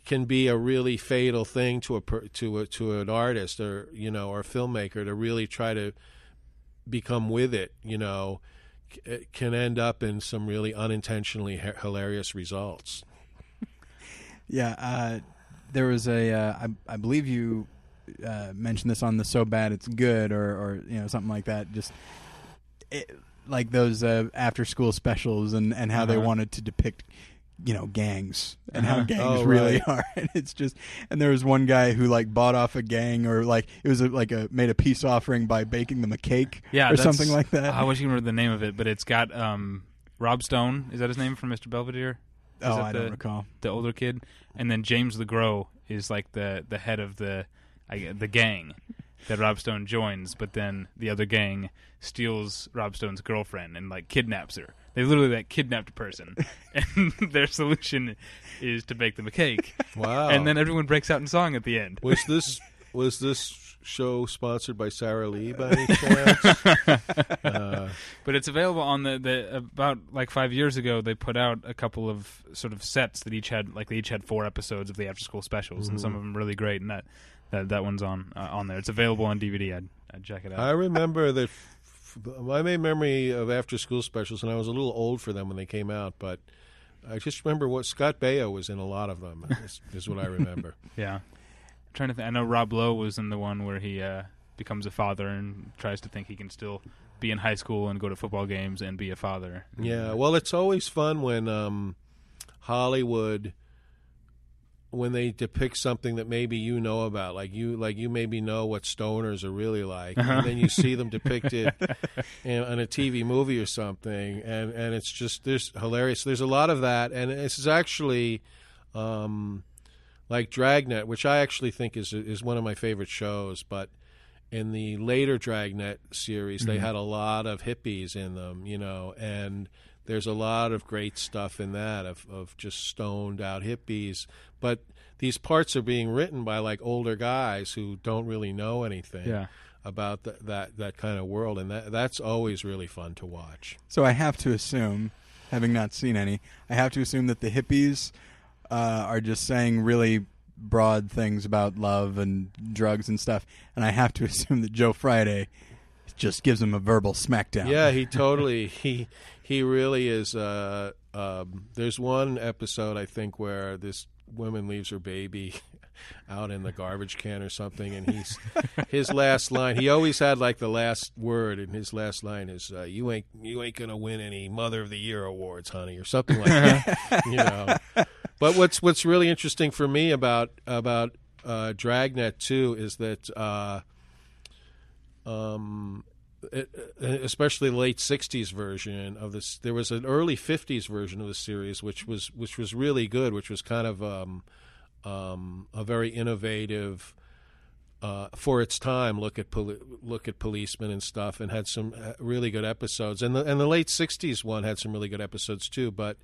can be a really fatal thing to a to a, to an artist or you know or a filmmaker to really try to become with it you know it can end up in some really unintentionally hi- hilarious results Yeah, uh, there was a. Uh, I, I believe you uh, mentioned this on the "So Bad It's Good" or, or you know something like that. Just it, like those uh, after-school specials and, and how they Uh-huh. wanted to depict, you know, gangs and how Uh-huh. gangs Oh, really right. are. And it's just and there was one guy who like bought off a gang or like it was a, like a made a peace offering by baking them a cake Yeah, or something like that. I wish you remember the name of it, but it's got um, Rob Stone. Is that his name from Mr. Belvedere? Is oh, I the, don't recall. the older kid, and then James LeGros is like the the head of the I, the gang that Rob Stone joins, but then the other gang steals Rob Stone's girlfriend and like kidnaps her. They literally like kidnapped a person, and their solution is to bake them a cake, wow and then everyone breaks out in song at the end. was this was this show sponsored by Sara Lee by any chance uh, But it's available on the, the about like five years ago. They put out a couple of sort of sets that each had like they each had four episodes of the after school specials, and some of them really great. And that that, that one's on uh, on there. It's available on DVD. I'd, I'd check it out. I remember that f- f- my main memory of after school specials, and I was a little old for them when they came out, but I just remember what Scott Baio was in a lot of them. Is, is what I remember. yeah, I'm trying to think. I know Rob Lowe was in the one where he uh, becomes a father and tries to think he can still be in high school and go to football games and be a father. yeah, well, it's always fun when um, Hollywood when they depict something that maybe you know about, like you like you maybe know what stoners are really like, and then you see them depicted in, in a TV movie or something, and and it's just there's hilarious. There's a lot of that, and this is actually. Um, like Dragnet, which I actually think is is one of my favorite shows, but in the later Dragnet series, they had a lot of hippies in them, you know, and there's a lot of great stuff in that of of just stoned out hippies, but these parts are being written by like older guys who don't really know anything Yeah. about th- that that kind of world, and that that's always really fun to watch. So I have to assume, having not seen any, I have to assume that the hippies uh, are just saying really broad things about love and drugs and stuff, and I have to assume that Joe Friday just gives them a verbal smackdown. Yeah, he totally he he really is. Uh, um, there's one episode I think where this woman leaves her baby out in the garbage can or something, and he's his last line. He always had like the last word, and his last line is uh, "You ain't you ain't gonna win any Mother of the Year awards, honey," or something like that. you know. But what's what's really interesting for me about about uh, Dragnet too is that. Uh, um, especially the late '60s version of this. There was an early '50s version of the series, which was which was really good, which was kind of um, um, a very innovative uh, for its time look at poli- look at policemen and stuff, and had some uh, really good episodes. And the and the late '60s one had some really good episodes too, but.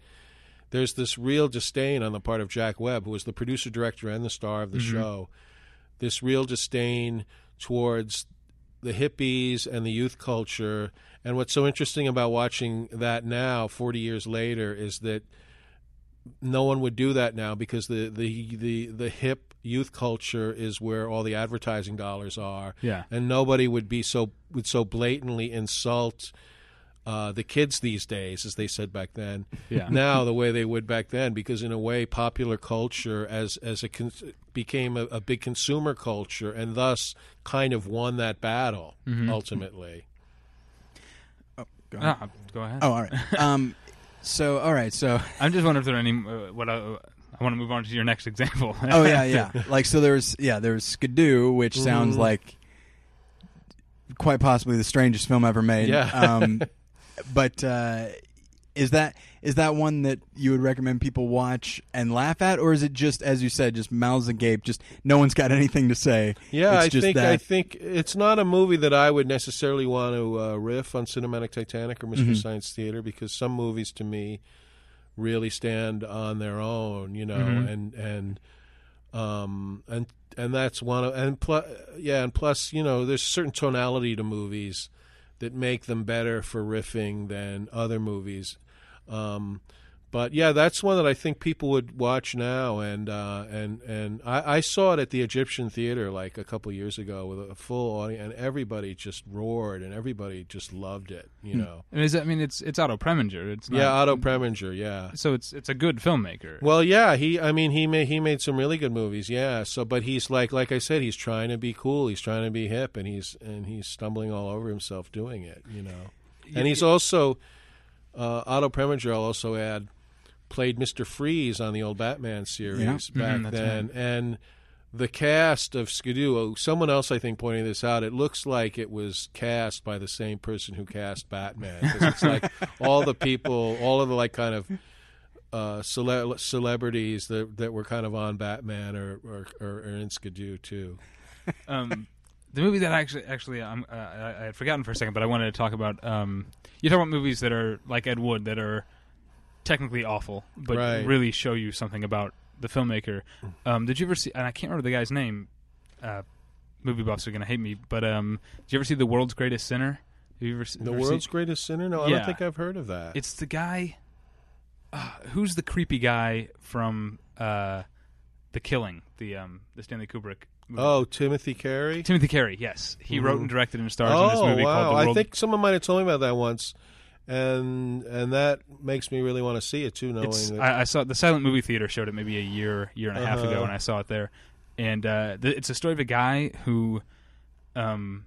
There's this real disdain on the part of Jack Webb, who was the producer, director, and the star of the show. This real disdain towards the hippies and the youth culture. And what's so interesting about watching that now, 40 years later, is that no one would do that now because the the the, the hip youth culture is where all the advertising dollars are. Yeah. and nobody would be so would so blatantly insult uh, the kids these days, as they said back then. Yeah. Now the way they would back then, because in a way, popular culture as as a cons- became a, a big consumer culture, and thus kind of won that battle ultimately. Go ahead. Ah, go ahead. Oh, all right. Um, so all right. So I'm just wondering if there are any. Uh, what I, I want to move on to your next example. oh yeah, yeah. Like so, there's yeah, there's Skidoo, which sounds Mhm. like quite possibly the strangest film ever made. Yeah. Um, but uh, is that is that one that you would recommend people watch and laugh at, or is it just as you said, just mouths agape, just no one's got anything to say? Yeah, It's I just think that. I think it's not a movie that I would necessarily want to uh, riff on Cinematic Titanic or Mystery Mhm. Science Theater because some movies to me really stand on their own, you know, Mhm. and and um and and that's one of and plus yeah, and plus you know there's a certain tonality to movies that make them better for riffing than other movies. Um, but yeah, that's one that I think people would watch now, and uh, and and I, I saw it at the Egyptian Theater like a couple years ago with a full audience, and everybody just roared, and everybody just loved it. You know, And is that, I mean, it's it's Otto Preminger. It's not, yeah, Otto Preminger, yeah. So it's it's a good filmmaker. Well, yeah, he. I mean, he made he made some really good movies. Yeah. So, but he's like, like I said, he's trying to be cool. He's trying to be hip, and he's and he's stumbling all over himself doing it. You know, and he's also uh, Otto Preminger. I'll also add played Mister Freeze on the old Batman series Yeah. back Mhm, that's then, and the cast of Skidoo. oh, Someone else, I think, pointing this out. It looks like it was cast by the same person who cast Batman. 'cause it's like all the people, all of the like kind of uh, cele- celebrities that that were kind of on Batman or or, or, or in Skidoo too. um, the movie that actually actually um, uh, I, I had forgotten for a second, but I wanted to talk about. Um, you talk about movies that are like Ed Wood that are technically awful, but Right. really show you something about the filmmaker. Um, did you ever see? And I can't remember the guy's name. Uh, movie buffs are gonna hate me, but um, did you ever see The World's Greatest Sinner? Have you ever, se- The ever world's seen- greatest sinner? No, I don't think I've heard of that. It's the guy. Uh, who's the creepy guy from uh, The Killing? The um, the Stanley Kubrick. Movie? oh, Timothy Carey. Timothy Carey. Yes, he wrote Mhm. and directed and stars oh in this movie wow! called The World. I think someone might have told me about that once, and and that makes me really want to see it too. Knowing that, I, I saw the Silent Movie Theater showed it maybe a year year and a half Uh-huh. ago, and I saw it there. And uh, the, it's a story of a guy who um,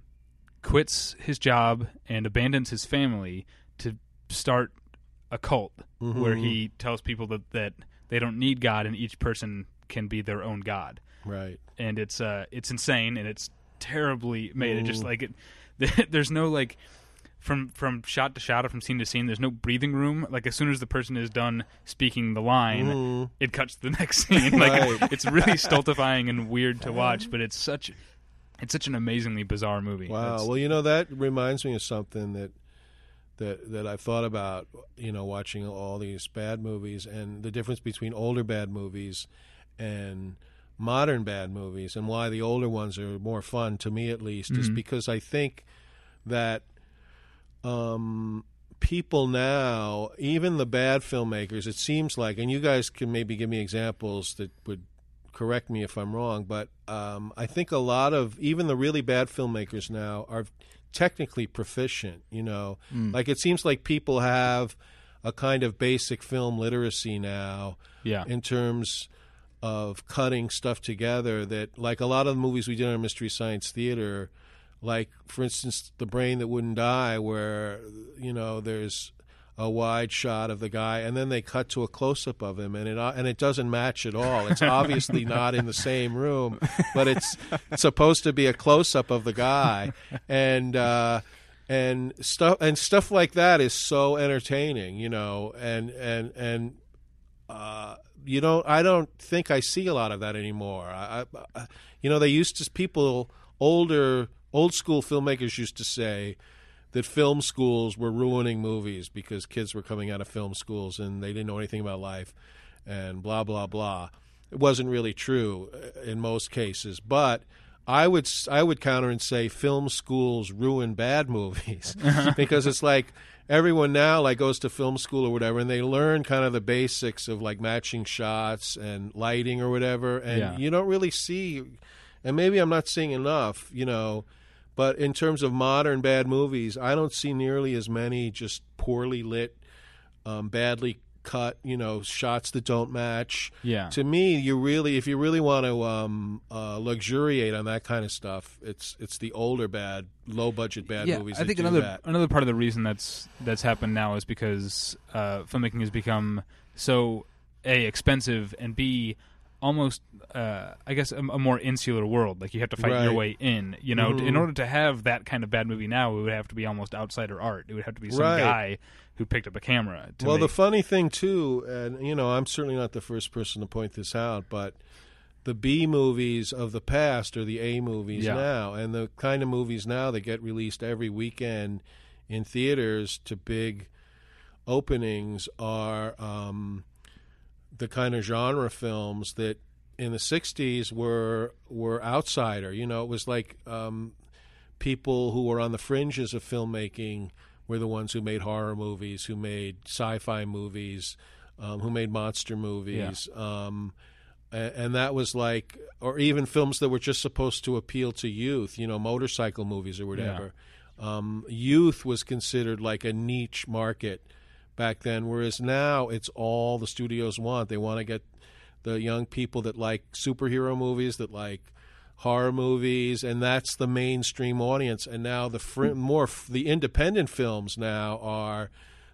quits his job and abandons his family to start a cult Mhm. where he tells people that, that they don't need God and each person can be their own God. right. And it's uh, it's insane and it's terribly made. It just like it. There's no like from from shot to shot or from scene to scene. There's no breathing room. Like as soon as the person is done speaking the line, Mhm. it cuts to the next scene. Like Right. it's really stultifying and weird to watch, but it's such it's such an amazingly bizarre movie. Wow. Well, you know that reminds me of something that that that I've thought about. You know, watching all these bad movies and the difference between older bad movies and modern bad movies, and why the older ones are more fun to me, at least, is Mhm. because I think that um, people now, even the bad filmmakers, it seems like, and you guys can maybe give me examples that would correct me if I'm wrong, but um, I think a lot of even the really bad filmmakers now are technically proficient. You know, like it seems like people have a kind of basic film literacy now yeah. in terms of cutting stuff together that like a lot of the movies we did on mystery science theater like for instance the brain that wouldn't die where you know there's a wide shot of the guy and then they cut to a close up of him and it and it doesn't match at all it's obviously not in the same room but it's, supposed to be a close up of the guy and uh and stuff and stuff like that is so entertaining you know and and and uh, you don't. I don't think I see a lot of that anymore. I, I, you know, they used to people older, old school filmmakers used to say that film schools were ruining movies because kids were coming out of film schools and they didn't know anything about life, and blah blah blah. It wasn't really true uh, in most cases, but I would I would counter and say film schools ruin bad movies because it's like everyone now like goes to film school or whatever and they learn kind of the basics of like matching shots and lighting or whatever and Yeah. you don't really see and maybe I'm not seeing enough, you know, but in terms of modern bad movies, I don't see nearly as many just poorly lit, um, badly cut, you know, shots that don't match. Yeah. To me, you really, if you really want to um, uh, luxuriate on that kind of stuff, it's it's the older bad, low budget bad yeah, movies. I that think another that. another part of the reason that's that's happened now is because uh, filmmaking has become so a expensive and b almost uh, I guess a, a more insular world. Like you have to fight your way in. You know, Mhm. in order to have that kind of bad movie now, it would have to be almost outsider art. It would have to be some Right. guy who picked up a camera. To well, the funny thing too, and you know, I'm certainly not the first person to point this out, but the B movies of the past are the A movies Yeah. now, and the kind of movies now that get released every weekend in theaters to big openings are um, the kind of genre films that in the '60s were were outsider. You know, it was like um, people who were on the fringes of filmmaking were the ones who made horror movies, who made sci-fi movies, um, who made monster movies. Um, a- and that was like, or even films that were just supposed to appeal to youth, you know, motorcycle movies or whatever. Um, youth was considered like a niche market back then, whereas now it's all the studios want. They want to get the young people that like superhero movies, that like horror movies, and that's the mainstream audience. And now the fr- more f- the independent films now are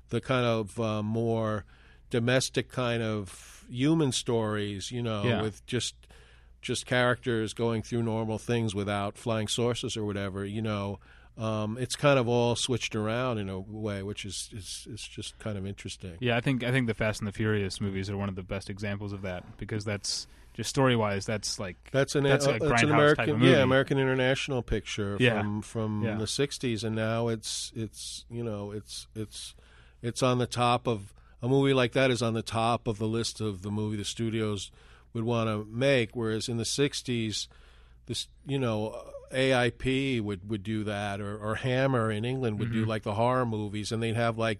the kind of uh, more domestic kind of human stories, you know, Yeah. with just just characters going through normal things without flying saucers or whatever, you know. Um, it's kind of all switched around in a way, which is is, is just kind of interesting. Yeah, I think I think the Fast and the Furious movies are one of the best examples of that because that's just story wise. That's like That's an That's a uh, it's Grindhouse an American yeah American International picture Yeah. from from Yeah. the '60s, and now it's it's you know it's it's it's on the top of a movie like that is on the top of the list of the movie the studios would want to make. Whereas in the '60s, this you know AIP would would do that, or, or Hammer in England would do like the horror movies, and they'd have like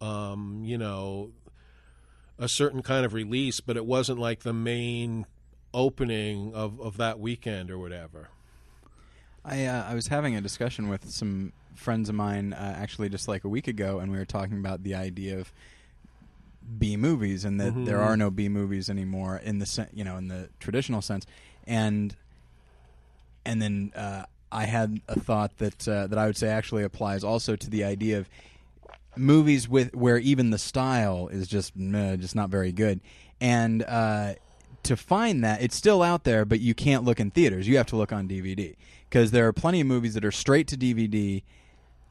um, you know a certain kind of release, but it wasn't like the main opening of, of that weekend or whatever. I uh, I was having a discussion with some friends of mine uh, actually just like a week ago, and we were talking about the idea of B movies and that there Mhm. are no B movies anymore in the sen- you know in the traditional sense, and and then uh, I had a thought that uh, that I would say actually applies also to the idea of movies with where even the style is just meh, just not very good, and uh, to find that it's still out there, but you can't look in theaters. You have to look on DVD because there are plenty of movies that are straight to DVD.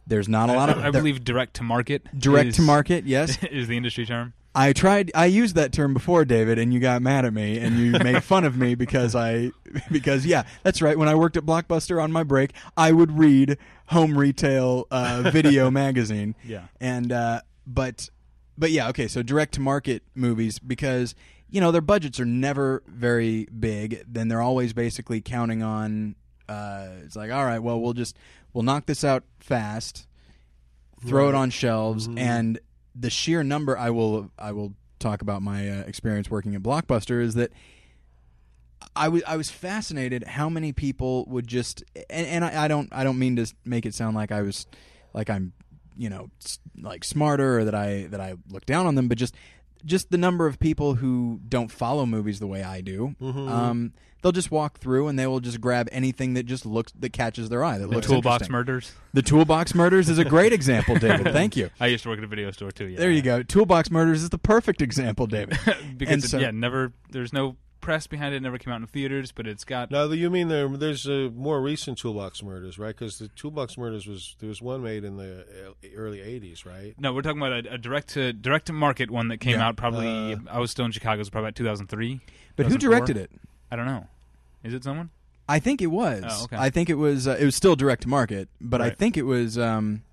There's not a lot of I, I believe direct to market. direct is- to market. Yes, is the industry term. I tried. I used that term before, David, and you got mad at me and you made fun of me because I because yeah, that's right. When I worked at Blockbuster on my break, I would read home retail uh, video magazine. Yeah. and uh, but but yeah, okay. So direct to market movies because you know their budgets are never very big. Then they're always basically counting on. Uh, it's like all right, well we'll just we'll knock this out fast, throw it on shelves, Mhm. and the sheer number. I will I will talk about my uh, experience working at Blockbuster is that. I was I was fascinated how many people would just and, and I, I don't I don't mean to make it sound like I was like I'm you know like smarter or that I that I look down on them, but just just the number of people who don't follow movies the way I do. Mhm. Um, they'll just walk through and they will just grab anything that just looks that catches their eye. That The looks Toolbox. Murders. The Toolbox Murders is a great example, David. Thank you. I used to work at a video store too. Yeah. There you go. Toolbox Murders is the perfect example, David. because And it- so- yeah, never. There's no press behind it. Never came out in theaters, but it's got. Now, you mean there, there's a more recent Toolbox Murders, right? Because the Toolbox Murders was there was one made in the uh, early '80s, right? No, we're talking about a, a direct to direct to market one that came Yeah. out probably. Uh, I was still in Chicago, so probably about 2003. But who directed it? I don't know. Is it someone? I think it was. Oh, okay. I think it was. Uh, it was still direct to market, but I think it was um,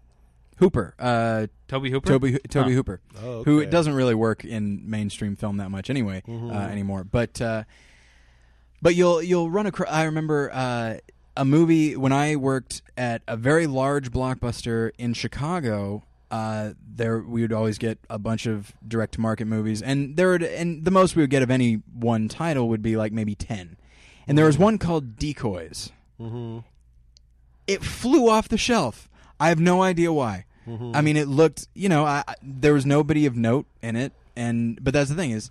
Hooper. Uh, Tobe Hooper. Tobe Tobe Huh. Hooper. Oh, who it doesn't really work in mainstream film that much anyway Mhm. uh, anymore. But uh, But you'll you'll run across. I remember uh, a movie when I worked at a very large blockbuster in Chicago. Uh, there we would always get a bunch of direct to market movies, and there would, and the most we would get of any one title would be like maybe ten. And there was one called Decoys. Mm-hmm. It flew off the shelf. I have no idea why. I mean, it looked, you know, I, there was nobody of note in it, and but that's the thing is,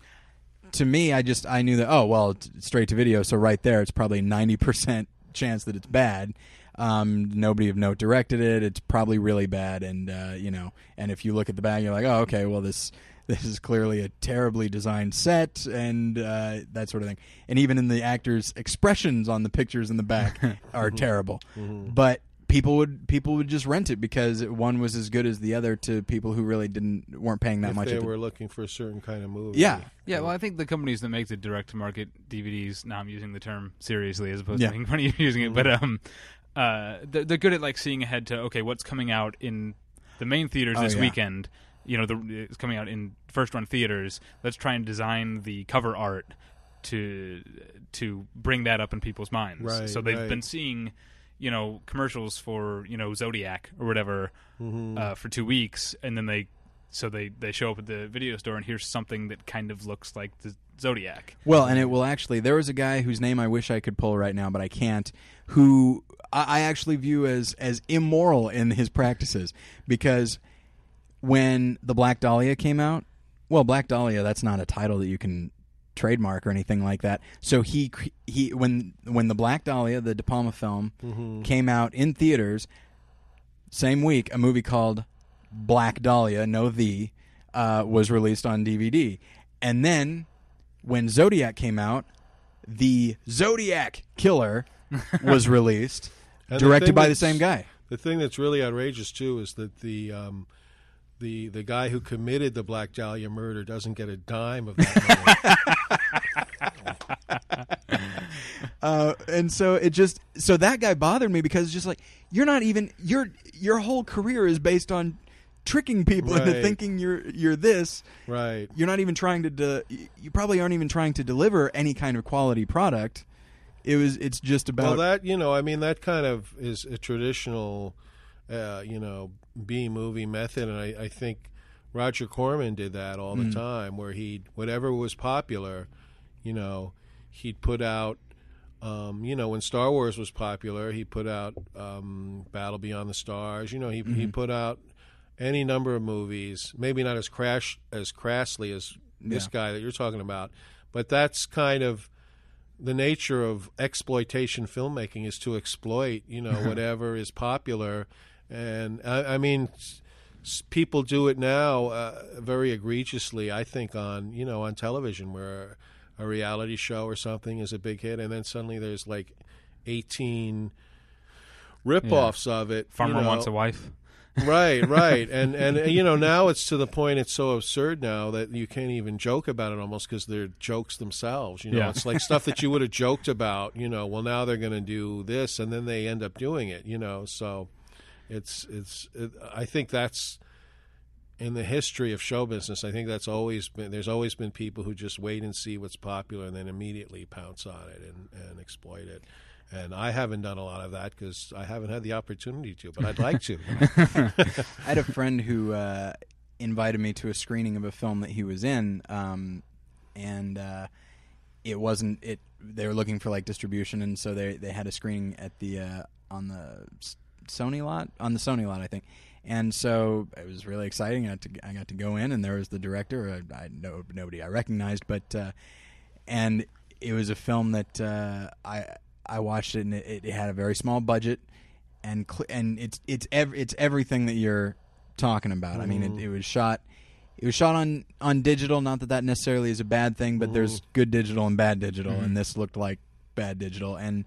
to me, I just I knew that oh well, it's straight to video, so right there, it's probably ninety percent chance that it's bad. Um, nobody of note directed it. It's probably really bad, and uh, you know, and if you look at the bag, you're like, oh okay, well this this is clearly a terribly designed set and uh, that sort of thing. And even in the actors' expressions on the pictures in the back are terrible. But people would people would just rent it because one was as good as the other to people who really didn't weren't paying that if much. they at the- were looking for a certain kind of movie. yeah, Yeah, well, I think the companies that make the direct to market DVDs. Now I'm using the term seriously as opposed Yeah. to making fun of you using it, but um, uh, they're, they're good at like seeing ahead to okay, what's coming out in the main theaters Oh, this yeah. weekend. You know, the, it's coming out in first run theaters. Let's try and design the cover art to to bring that up in people's minds. Right, so they've right. been seeing, you know, commercials for you know Zodiac or whatever Mm-hmm. uh, for two weeks, and then they so they they show up at the video store and here's something that kind of looks like the Zodiac. Well, and it will actually. There was a guy whose name I wish I could pull right now, but I can't. Who I, I actually view as as immoral in his practices because when the Black Dahlia came out, well, Black Dahlia that's not a title that you can trademark or anything like that. So he he when when the Black Dahlia, the De Palma film, came out in theaters, same week, a movie called Black Dahlia, no the, uh, was released on DVD, and then when Zodiac came out, the Zodiac Killer was released, And the directed by the same guy. The thing that's really outrageous too is that the um, the the guy who committed the Black Dahlia murder doesn't get a dime of that money. Uh, and so it just so that guy bothered me because it's just like you're not even your your whole career is based on tricking people into thinking you're you're this. right. You're not even trying to de- you probably aren't even trying to deliver any kind of quality product. It was it's just about Well, that you know, I mean, that kind of is a traditional, uh, you know, B movie method, and I, I think Roger Corman did that all Mm. the time, where he whatever was popular, you know, he'd put out. Um, you know, when Star Wars was popular, he put out um, Battle Beyond the Stars. You know, he Mm-hmm. he put out any number of movies, maybe not as crash as crassly as this Yeah. guy that you're talking about, but that's kind of the nature of exploitation filmmaking is to exploit, you know, whatever is popular. And I, I mean, people do it now uh, very egregiously. I think on you know on television where a reality show or something is a big hit, and then suddenly there's like eighteen rip-offs of it. you Farmer know. wants a wife. right right and and you know now it's to the point it's so absurd now that you can't even joke about it almost because they're jokes themselves you know Yeah. it's like stuff that you would have joked about you know well now they're going to do this and then they end up doing it you know so it's it's it, i think that's in the history of show business i think that's always been there's always been people who just wait and see what's popular and then immediately pounce on it and, and exploit it and I haven't done a lot of that because I haven't had the opportunity to, but I'd like to. I had a friend who uh, invited me to a screening of a film that he was in, um, and uh, it wasn't it. They were looking for like distribution, and so they they had a screening at the uh, on the Sony lot on the Sony lot, I think. And so it was really exciting. I got to I got to go in, and there was the director. I, I know nobody I recognized, but uh, and it was a film that uh, I I watched it, and it, it had a very small budget, and cl- and it's it's ev- it's everything that you're talking about. I mean, it, it was shot. It was shot on on digital. Not that that necessarily is a bad thing, but there's good digital and bad digital, and this looked like bad digital, and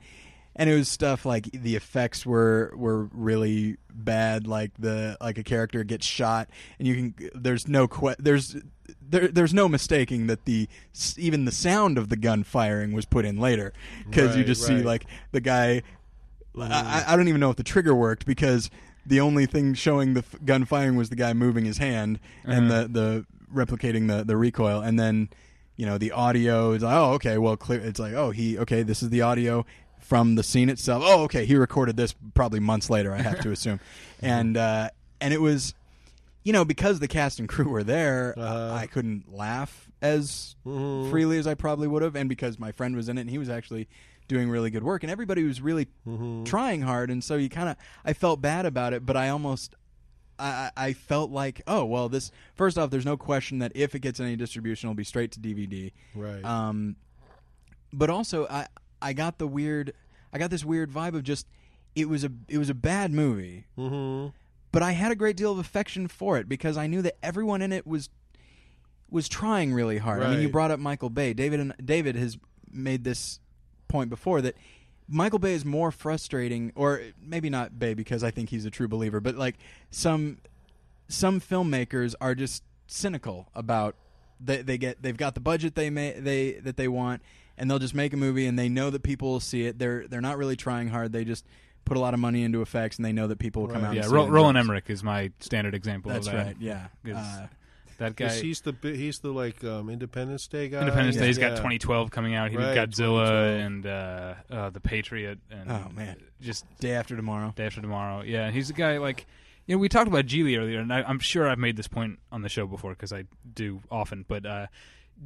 and it was stuff like the effects were were really bad. Like the like a character gets shot, and you can there's no que- there's there, there's no mistaking that the even the sound of the gun firing was put in later because you Right, just see like the guy. I, I don't even know if the trigger worked because the only thing showing the f- gun firing was the guy moving his hand and Uh-huh. the the replicating the the recoil, and then you know the audio is like, oh okay well clear it's like oh he okay this is the audio from the scene itself oh okay he recorded this probably months later i have to assume and uh and it was you know because the cast and crew were there Uh-huh. i couldn't laugh as Mhm. freely as i probably would have and because my friend was in it and he was actually doing really good work and everybody was really Mm-hmm. trying hard and so you kind of i felt bad about it but i almost I, I I felt like, oh well, this first off, there's no question that if it gets any distribution, it'll be straight to DVD. Right. Um, but also, I I got the weird, I got this weird vibe of just it was a it was a bad movie, mm-hmm. but I had a great deal of affection for it because I knew that everyone in it was was trying really hard. I mean, you brought up Michael Bay. David and David has made this point before that Michael Bay is more frustrating, or maybe not Bay because I think he's a true believer, but like some some filmmakers are just cynical about they they get they've got the budget they may they that they want and they'll just make a movie and they know that people will see it. They're they're not really trying hard. They just put a lot of money into effects and they know that people will come Right. out. Yeah, and see Ro- it and Roland jump. Emmerich is my standard example That's of that. right. Yeah. 'Cause Uh, That guy. he's the he's the like um, Independence Day guy. Independence yeah. Day's Yeah. got 2012 coming out. He Right, did Godzilla and uh, uh, The Patriot and Oh, man. just day after tomorrow. Day After Tomorrow. Yeah, he's a guy like you know we talked about Gigli earlier, and I, I'm sure I've made this point on the show before because I do often. But uh,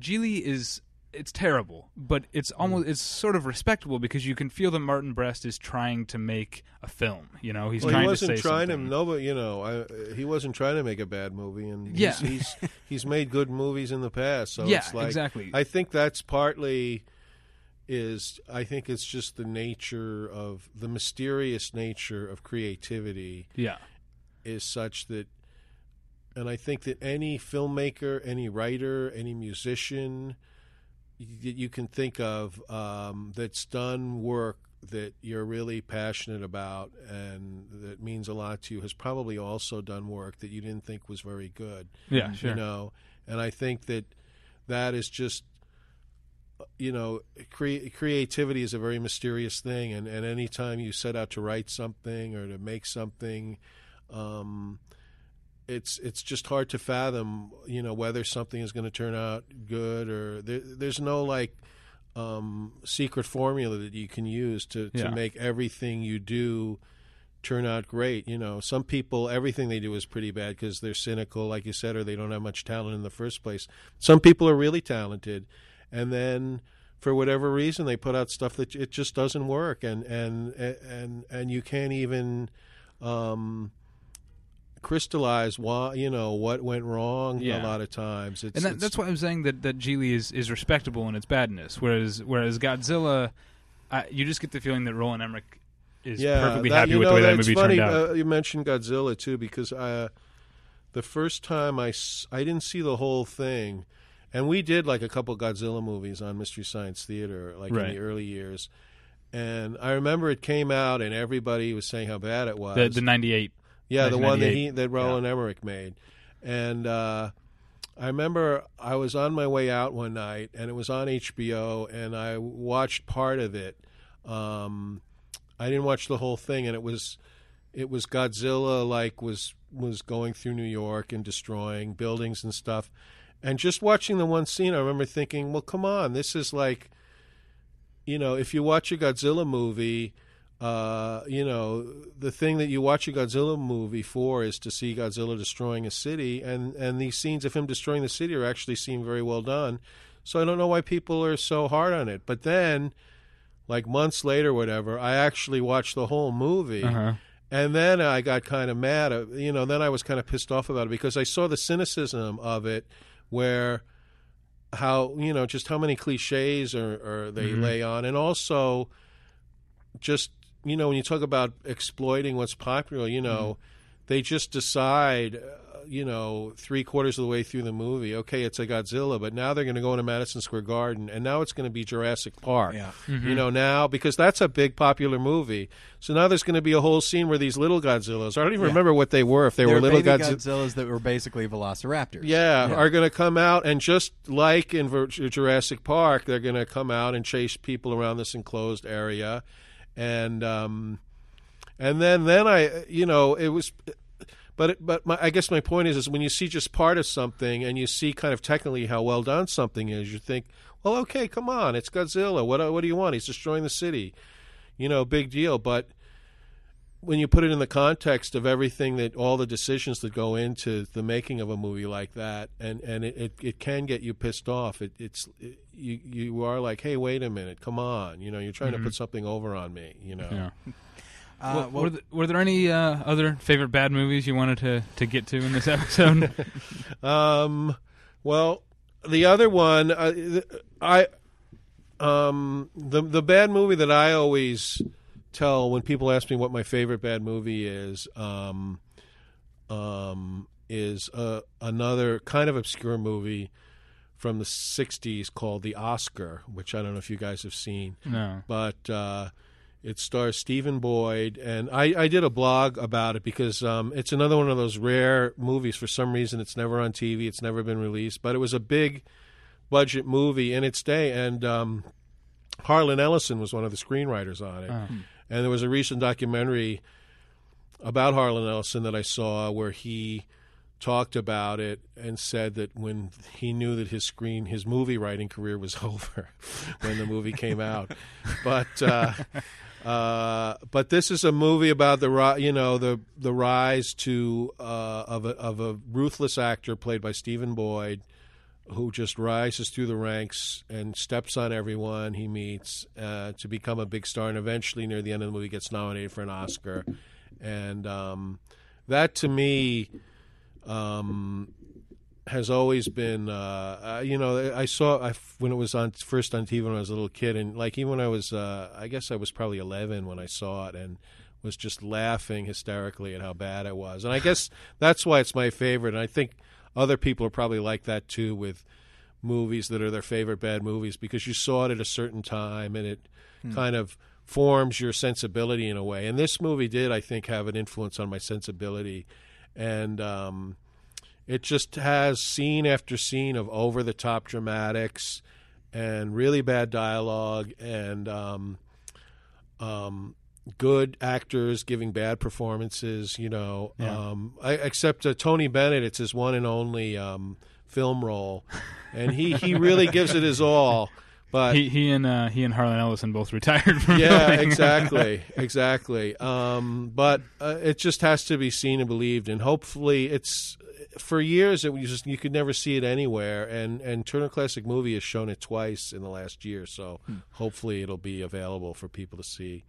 Gigli is it's terrible, but it's Mm. almost it's sort of respectable because you can feel that Martin Brest is trying to make a film. You know, he's Well, trying he wasn't to say trying something. to. No, but you know, I, he wasn't trying to make a bad movie, and Yeah. he's, he's he's made good movies in the past. So yeah, it's like, exactly. I think that's partly is I think it's just the nature of the mysterious nature of creativity yeah, is such that and I think that any filmmaker, any writer, any musician that you can think of um, that's done work that you're really passionate about and that means a lot to you has probably also done work that you didn't think was very good. Yeah, sure. you know? And i think that that is just you know cre- creativity is a very mysterious thing. And, and anytime you set out to write something or to make something um, it's it's just hard to fathom you know whether something is going to turn out good or there, there's no like um, secret formula that you can use to, to Yeah. make everything you do turn out great. You know, some people everything they do is pretty bad because they're cynical, like you said, or they don't have much talent in the first place. Some people are really talented, and then for whatever reason they put out stuff that it just doesn't work, and and and and you can't even. Um, crystallize why you know what went wrong Yeah. a lot of times it's, and that, it's- that's why I'm saying that that Gigli is, is respectable in its badness, whereas whereas Godzilla, I, you just get the feeling that Roland Emmerich is perfectly that- happy you with know, the way that movie funny, turned out. Uh, you mentioned Godzilla too, because uh, the first time I I didn't see the whole thing, and we did like a couple Godzilla movies on Mystery Science Theater, like Right. in the early years. And I remember it came out, and everybody was saying how bad it was. the the '98. Yeah, the one that he that Roland Emmerich made, and uh, I remember I was on my way out one night, and it was on HBO, and I watched part of it. Um, I didn't watch the whole thing, and it was it was Godzilla like was was going through New York and destroying buildings and stuff, and just watching the one scene, I remember thinking, well, come on, this is like, you know, if you watch a Godzilla movie uh, you know, the thing that you watch a Godzilla movie for is to see Godzilla destroying a city, and and these scenes of him destroying the city are actually seem very well done. So I don't know why people are so hard on it. But then, like months later, whatever, I actually watched the whole movie. Uh-huh. And then I got kind of mad. uh, You know, then I was kind of pissed off about it because I saw the cynicism of it, where how you know just how many cliches are, are they Mhm. lay on, and also just you know when you talk about exploiting what's popular, you know, they just decide. Uh, you know, three quarters of the way through the movie, okay, it's a Godzilla, but now they're going to go into Madison Square Garden, and now it's going to be Jurassic Park Yeah. you know now because that's a big popular movie so now there's going to be a whole scene where these little godzillas i don't even Yeah. remember what they were if they They were little baby godzillas Godzillas that were basically velociraptors. yeah, Yeah. are going to come out and just like in Ver- Jurassic Park, they're going to come out and chase people around this enclosed area, and um, and then then I you know it was but but my, I guess my point is is when you see just part of something and you see kind of technically how well done something is, you think, well, okay, come on, it's Godzilla. What what do you want? He's destroying the city, you know, big deal. But when you put it in the context of everything that all the decisions that go into the making of a movie like that, and and it, it, it can get you pissed off. It, it's it, you you are like, hey, wait a minute, come on, you know, you're trying to put something over on me, you know. Yeah. Uh, Well, well, were, th- were there any uh, other favorite bad movies you wanted to, to get to in this episode? Um, well, the other one, uh, I, um, the the bad movie that I always tell when people ask me what my favorite bad movie is, um, um, is uh, another kind of obscure movie from the '60s called The Oscar, which I don't know if you guys have seen no. but uh, it stars Stephen Boyd, and I, I did a blog about it because um, it's another one of those rare movies. For some reason, it's never on TV, it's never been released, but it was a big budget movie in its day, and um, Harlan Ellison was one of the screenwriters on it. Oh. And there was a recent documentary about Harlan Ellison that I saw where he talked about it and said that when he knew that his screen his movie writing career was over when the movie came out. But uh uh, but this is a movie about the you know the the rise to uh, of a of a ruthless actor played by Stephen Boyd, who just rises through the ranks and steps on everyone he meets uh, to become a big star, and eventually near the end of the movie gets nominated for an Oscar, and um, that to me um, has always been uh, uh, you know I saw I, when it was on first on TV when I was a little kid and like even when I was uh, I guess I was probably 11 when I saw it and was just laughing hysterically at how bad it was. And I guess that's why it's my favorite. And I think other people are probably like that too with movies that are their favorite bad movies because you saw it at a certain time and it kind of forms your sensibility in a way. And this movie did I think have an influence on my sensibility. And um, it just has scene after scene of over the top dramatics and really bad dialogue and um, um, good actors giving bad performances. You know, Yeah. um, I, except uh, Tony Bennett, it's his one and only um, film role, and he he really gives it his all. But He he and uh, he and Harlan Ellison both retired from yeah, exactly, exactly. Um, but uh, it just has to be seen and believed, and hopefully, it's for years it was just you could never see it anywhere, and and Turner Classic Movie has shown it twice in the last year, so hopefully it'll be available for people to see.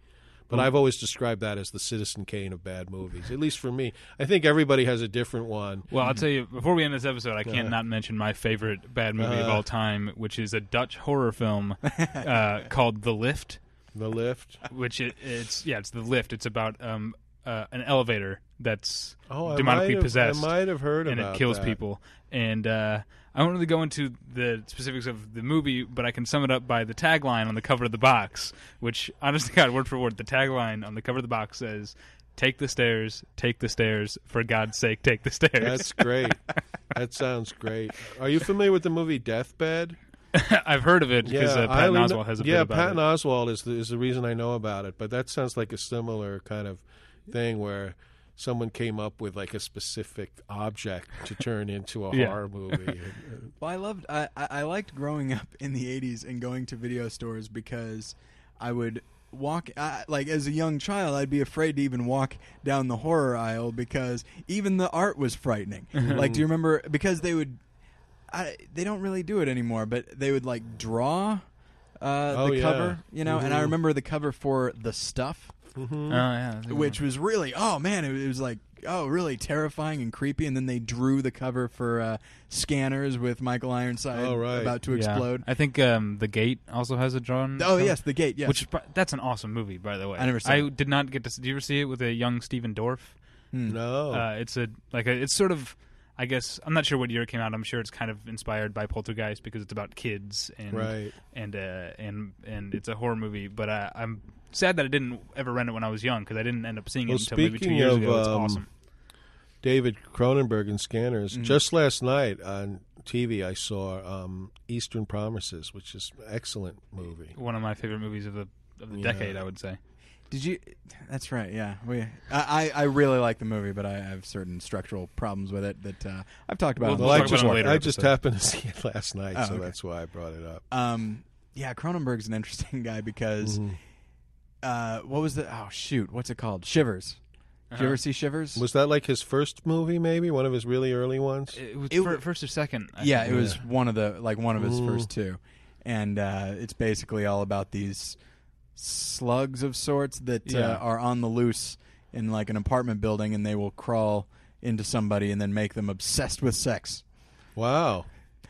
But I've always described that as the Citizen Kane of bad movies, at least for me. I think everybody has a different one. Well, I'll tell you before we end this episode, I can't Uh. not mention my favorite bad movie of Uh. all time, which is a Dutch horror film uh, called The Lift. The Lift. Which it, it's yeah, it's The Lift. It's about um uh, an elevator that's Oh, demonically might have, possessed. I might have heard and it kills that. people. And uh, I won't really go into the specifics of the movie, but I can sum it up by the tagline on the cover of the box, which, honest to God, word for word, the tagline on the cover of the box says, "Take the stairs, take the stairs, for God's sake, take the stairs." That's great. that sounds great. Are you familiar with the movie Deathbed? I've heard of it because uh, I Patton only Oswalt has a yeah, bit about Patton it. Oswalt is the, is the reason I know about it. But that sounds like a similar kind of thing where someone came up with like a specific object to turn into a Yeah. horror movie. Well, I loved. I, I I liked growing up in the '80s and going to video stores because I would walk. I, like as a young child, I'd be afraid to even walk down the horror aisle because even the art was frightening. like, do you remember? Because they would. I, they don't really do it anymore, but they would like draw uh, Oh, the yeah. cover, you know. And I Mhm. remember the cover for the stuff, Mhm. Oh yeah, which was really oh man, it, it was like oh really terrifying and creepy. And then they drew the cover for uh, Scanners with Michael Ironside Oh, right. about to Yeah. explode. I think um, the Gate also has a drawn. Oh cover, yes, the gate. Yes, which that's an awesome movie, by the way. I never saw I it. did not get to. s- Did you ever see it with a young Stephen Dorff? Hmm. No. Uh, it's a like a, it's sort of I guess I'm not sure what year it came out. I'm sure it's kind of inspired by Poltergeist because it's about kids and right. and uh, and and it's a horror movie. But uh, I'm sad that I didn't ever rent it when I was young because I didn't end up seeing Well, it until maybe two years of, ago. It's um, awesome. David Cronenberg and Scanners. Mhm. Just last night on TV, I saw um, Eastern Promises, which is an excellent movie. One of my favorite movies of the of the Yeah. decade, I would say. Did you? That's right. Yeah, we. I I, I really like the movie, but I have certain structural problems with it that uh, I've talked about. We'll Well, the talk I about just it later I just happened to see it last night, Oh, so okay. that's why I brought it up. Um, yeah, Cronenberg's an interesting guy because Mhm. Uh, what was the? Oh shoot, what's it called? Shivers. Did you Uh-huh. ever see Shivers? Was that like his first movie? Maybe one of his really early ones. It was It fir- w- first or second. I yeah, think. it was one of the like one of his Ooh. first two, and uh, it's basically all about these slugs of sorts that Yeah. uh, are on the loose in like an apartment building, and they will crawl into somebody and then make them obsessed with sex. Wow.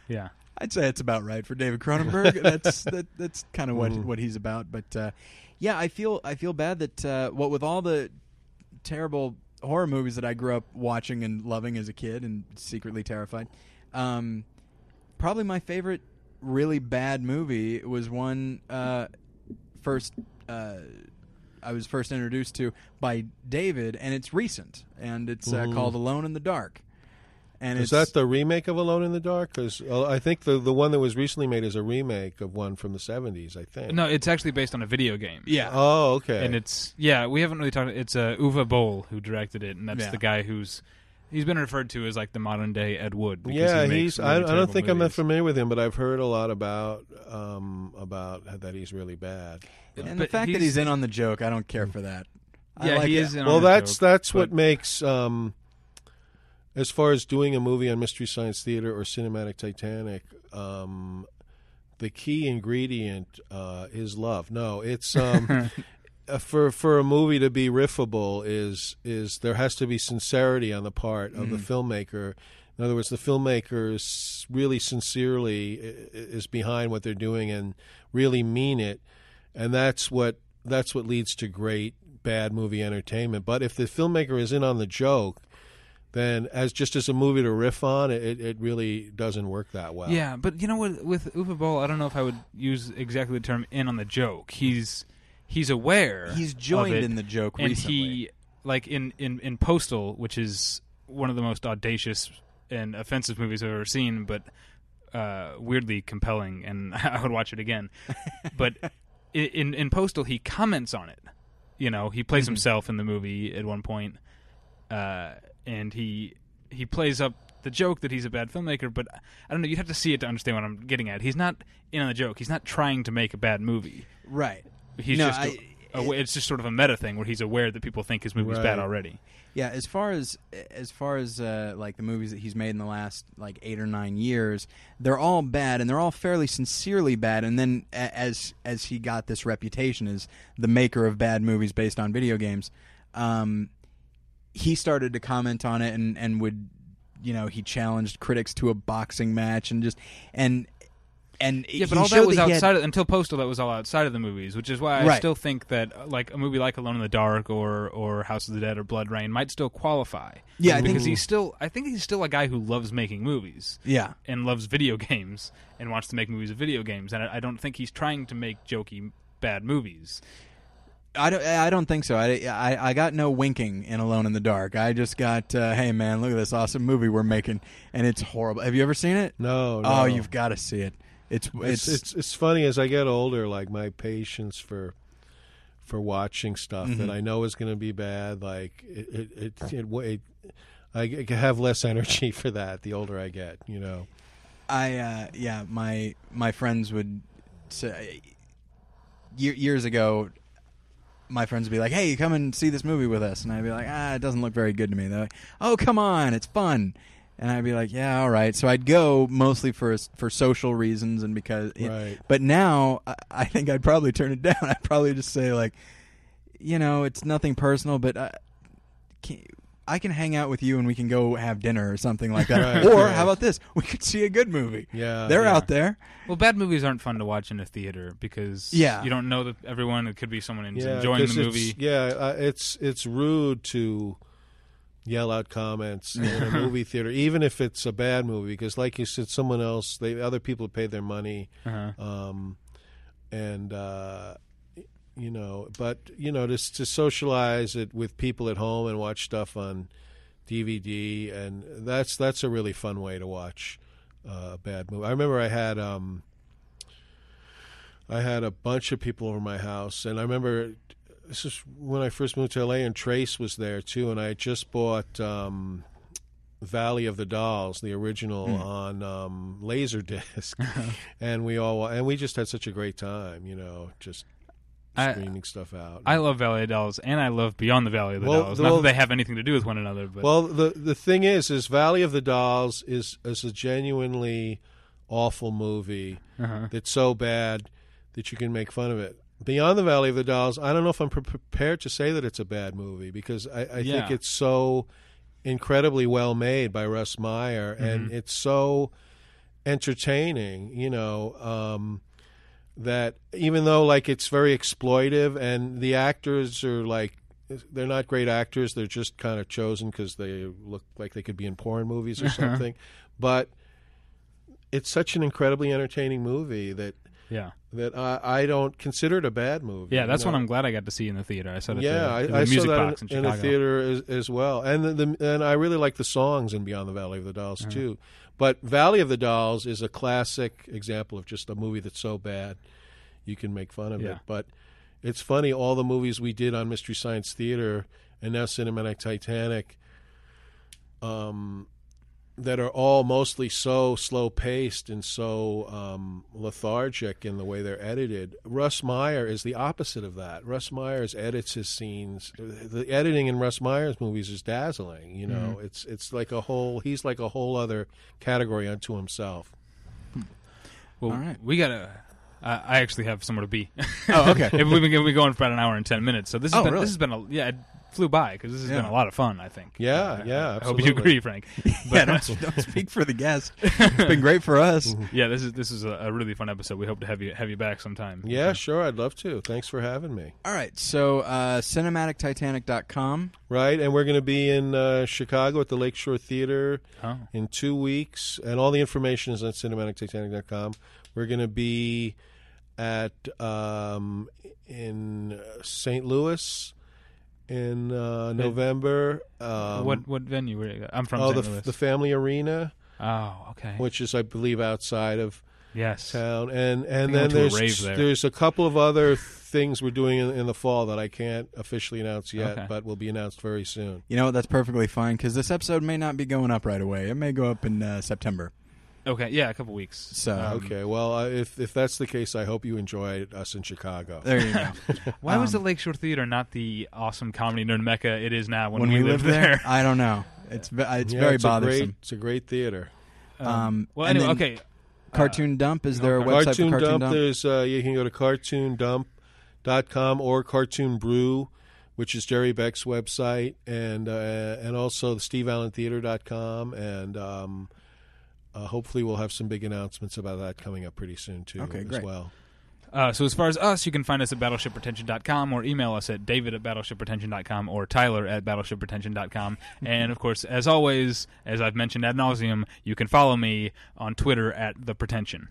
Yeah. I'd say it's about right for David Cronenberg. that's that, that's kind of what what he's about. But uh, yeah, I feel I feel bad that uh, what with all the terrible horror movies that I grew up watching and loving as a kid and secretly terrified. Um, probably my favorite really bad movie was one uh, first uh, I was first introduced to by David, and it's recent, and it's uh, called Alone in the Dark. And Is that the remake of Alone in the Dark? Because I think the the one that was recently made is a remake of one from the seventies. I think. No, it's actually based on a video game. yeah? Oh, okay. and it's yeah. We haven't really talked. It's uh, Uwe Boll who directed it, and that's Yeah. the guy who's he's been referred to as like the modern day Ed Wood. because yeah, he makes he's. really I, I don't terrible think I'm that familiar with him, but I've heard a lot about um, about that he's really bad. and but the fact that he's- he's in on the joke, I don't care for that. I Yeah, like he it. is in well, the that's joke, that's what makes um, as far as doing a movie on Mystery Science Theater or Cinematic Titanic. Um, the key ingredient uh, is love. No, it's um, uh, for for a movie to be riffable is is there has to be sincerity on the part of the filmmaker. In other words, the filmmaker is really sincerely is behind what they're doing and really mean it, and that's what that's what leads to great bad movie entertainment. But if the filmmaker is in on the joke, then as just as a movie to riff on, it, it really doesn't work that well. Yeah, but you know what? With Uwe Boll, I don't know if I would use exactly the term "in on the joke." He's he's aware. He's of joined it, in the joke and recently. he like in, in in Postal, which is one of the most audacious and offensive movies I've ever seen, but uh, weirdly compelling, and I would watch it again. but in in Postal, he comments on it. You know, he plays Mhm. himself in the movie at one point, uh, and he he plays up the joke that he's a bad filmmaker. But I don't know. You'd have to see it to understand what I'm getting at. He's not in on the joke. He's not trying to make a bad movie. right. He's No, just. a- I- a- it's just sort of a meta thing where he's aware that people think his movie's bad already. Yeah, as far as as far as uh, like the movies that he's made in the last like eight or nine years, they're all bad and they're all fairly sincerely bad. And then a- as as he got this reputation as the maker of bad movies based on video games, um, he started to comment on it and and would you know he challenged critics to a boxing match and just and and Yeah, but all that was had- outside of, until Postal. That was all outside of the movies, which is why I Right. still think that like a movie like Alone in the Dark or or House of the Dead or BloodRayne might still qualify. Yeah, I think- because he's still. I think he's still a guy who loves making movies yeah and loves video games and wants to make movies of video games. And I, I don't think he's trying to make jokey bad movies. I don't. I don't think so. I, I, I got no winking in Alone in the Dark. I just got, uh, hey man, look at this awesome movie we're making, and it's horrible. Have you ever seen it? No, no. Oh, you've got to see it. It's it's, it's, it's it's funny as I get older, like my patience for for watching stuff that Mhm. I know is going to be bad, like it it, it, it, it I have less energy for that the older I get, you know. I uh, yeah, my my friends would say years ago. My friends would be like, "Hey, come and see this movie with us," and I'd be like, "Ah, it doesn't look very good to me." They're like, "Oh, come on, it's fun," and I'd be like, "Yeah, all right." So I'd go mostly for for social reasons and because Right. But now I, I think I'd probably turn it down. I'd probably just say like, you know, it's nothing personal, but I can, I can hang out with you and we can go have dinner or something like that. Right, or right. how about this? We could see a good movie. Yeah. They're yeah. out there. Well, bad movies aren't fun to watch in a theater because Yeah. you don't know that everyone. It could be someone who's Yeah, enjoying the 'cause it's- movie. Yeah, uh, it's it's rude to yell out comments in a movie theater, even if it's a bad movie, because like you said, someone else, they other people paid their money, Uh-huh. um, and uh, you know, but you know, to to socialize it with people at home and watch stuff on DVD, and that's that's a really fun way to watch uh, a bad movie. I remember I had. Um, I had a bunch of people over my house, and I remember this is when I first moved to LA, and Trace was there too, and I had just bought um, Valley of the Dolls, the original, Hmm. on um, Laserdisc, and we all and we just had such a great time, you know, just I- stuff out. I love Valley of Dolls, and I love Beyond the Valley of the Well, Dolls. the- Not that they have anything to do with one another, but well, the the thing is, is Valley of the Dolls is is a genuinely awful movie uh-huh. that's so bad that you can make fun of it. Beyond the Valley of the Dolls, I don't know if I'm pre- prepared to say that it's a bad movie because I, I Yeah. think it's so incredibly well made by Russ Meyer and Mm-hmm. it's so entertaining, you know, um, that even though like it's very exploitive and the actors are like they're not great actors, they're just kind of chosen because they look like they could be in porn movies or something, but it's such an incredibly entertaining movie that yeah, that I, I don't consider it a bad movie. yeah. That's what I'm glad I got to see in the theater. I saw it. Yeah, the, I, the I music saw box that in, in, in a theater as, as well, and the, the and I really like the songs in Beyond the Valley of the Dolls Uh-huh. too. But Valley of the Dolls is a classic example of just a movie that's so bad you can make fun of Yeah. it. But it's funny all the movies we did on Mystery Science Theater and now Cinematic Titanic, um, that are all mostly so slow paced and so um, lethargic in the way they're edited. Russ Meyer is the opposite of that. Russ Myers edits his scenes. The editing in Russ Meyer's movies is dazzling. You know, it's it's like a whole. He's like a whole other category unto himself. Well, All right. we gotta. I I actually have somewhere to be. Oh, okay. If we've been we've been going for about an hour and ten minutes, so this has Oh, been really? this has been a yeah. It flew by because this has been a lot of fun. I think. Yeah, Uh, yeah, I hope you agree, Frank. yeah, But, don't, don't speak for the guest. It's been great for us. yeah, this is this is a, a really fun episode. We hope to have you have you back sometime. Yeah, sure, I'd love to. Thanks for having me. All right, so uh, cinematictitanic.com. Right, and we're going to be in uh, Chicago at the Lakeshore Theater Oh. in two weeks, and all the information is on cinematictitanic.com. We're going to be at um, in St. Louis in uh, November. Um, what what venue? Were you, I'm from oh, St. the, Louis. the Family Arena, oh, okay. which is, I believe, outside of yes. town, and and then to a there's rave there. there's a couple of other things we're doing in, in the fall that I can't officially announce yet, Okay. but will be announced very soon. You know what? That's perfectly fine because this episode may not be going up right away. It may go up in uh, September. Okay. Yeah, a couple weeks. So Um, Okay, well, uh, if if that's the case, I hope you enjoyed us in Chicago. there you go. Why was the Um, Lakeshore Theater not the awesome comedy nerd mecca it is now when, when we, we lived lived there? I don't know. It's it's Yeah, very it's A great, bothersome. it's a great theater. Um, well, anyway, okay. Cartoon Dump is there a website Cartoon, for Cartoon Dump, Dump? there's uh, you can go to cartoondump.com or Cartoon Brew, which is Jerry Beck's website, and uh, and also steveallentheater.com, and um, uh, hopefully we'll have some big announcements about that coming up pretty soon too. Okay, as great. well. Uh, so as far as us, you can find us at battleshippretension.com or email us at david at battleshippretension.com or tyler at battleshippretension.com. and of course, as always, as I've mentioned ad nauseum, you can follow me on Twitter at the pretension.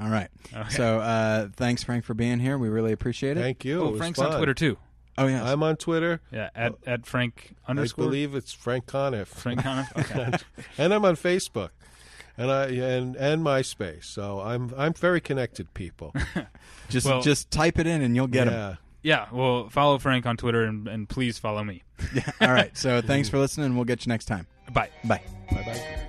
All right. Okay. So uh, thanks, Frank, for being here. We really appreciate it. Thank you. oh, It was Frank's fun. on Twitter too. oh yeah. I'm on Twitter. Yeah, at, at Frank underscore. I believe it's Frank Conniff. Frank Conniff. Okay. and I'm on Facebook, and I and and MySpace. So I'm I'm very connected, people. just well- just type it in and you'll get them. yeah. yeah, well, follow Frank on Twitter and, and please follow me. yeah, All right. So thanks for listening. We'll get you next time. Bye. Bye. Bye bye.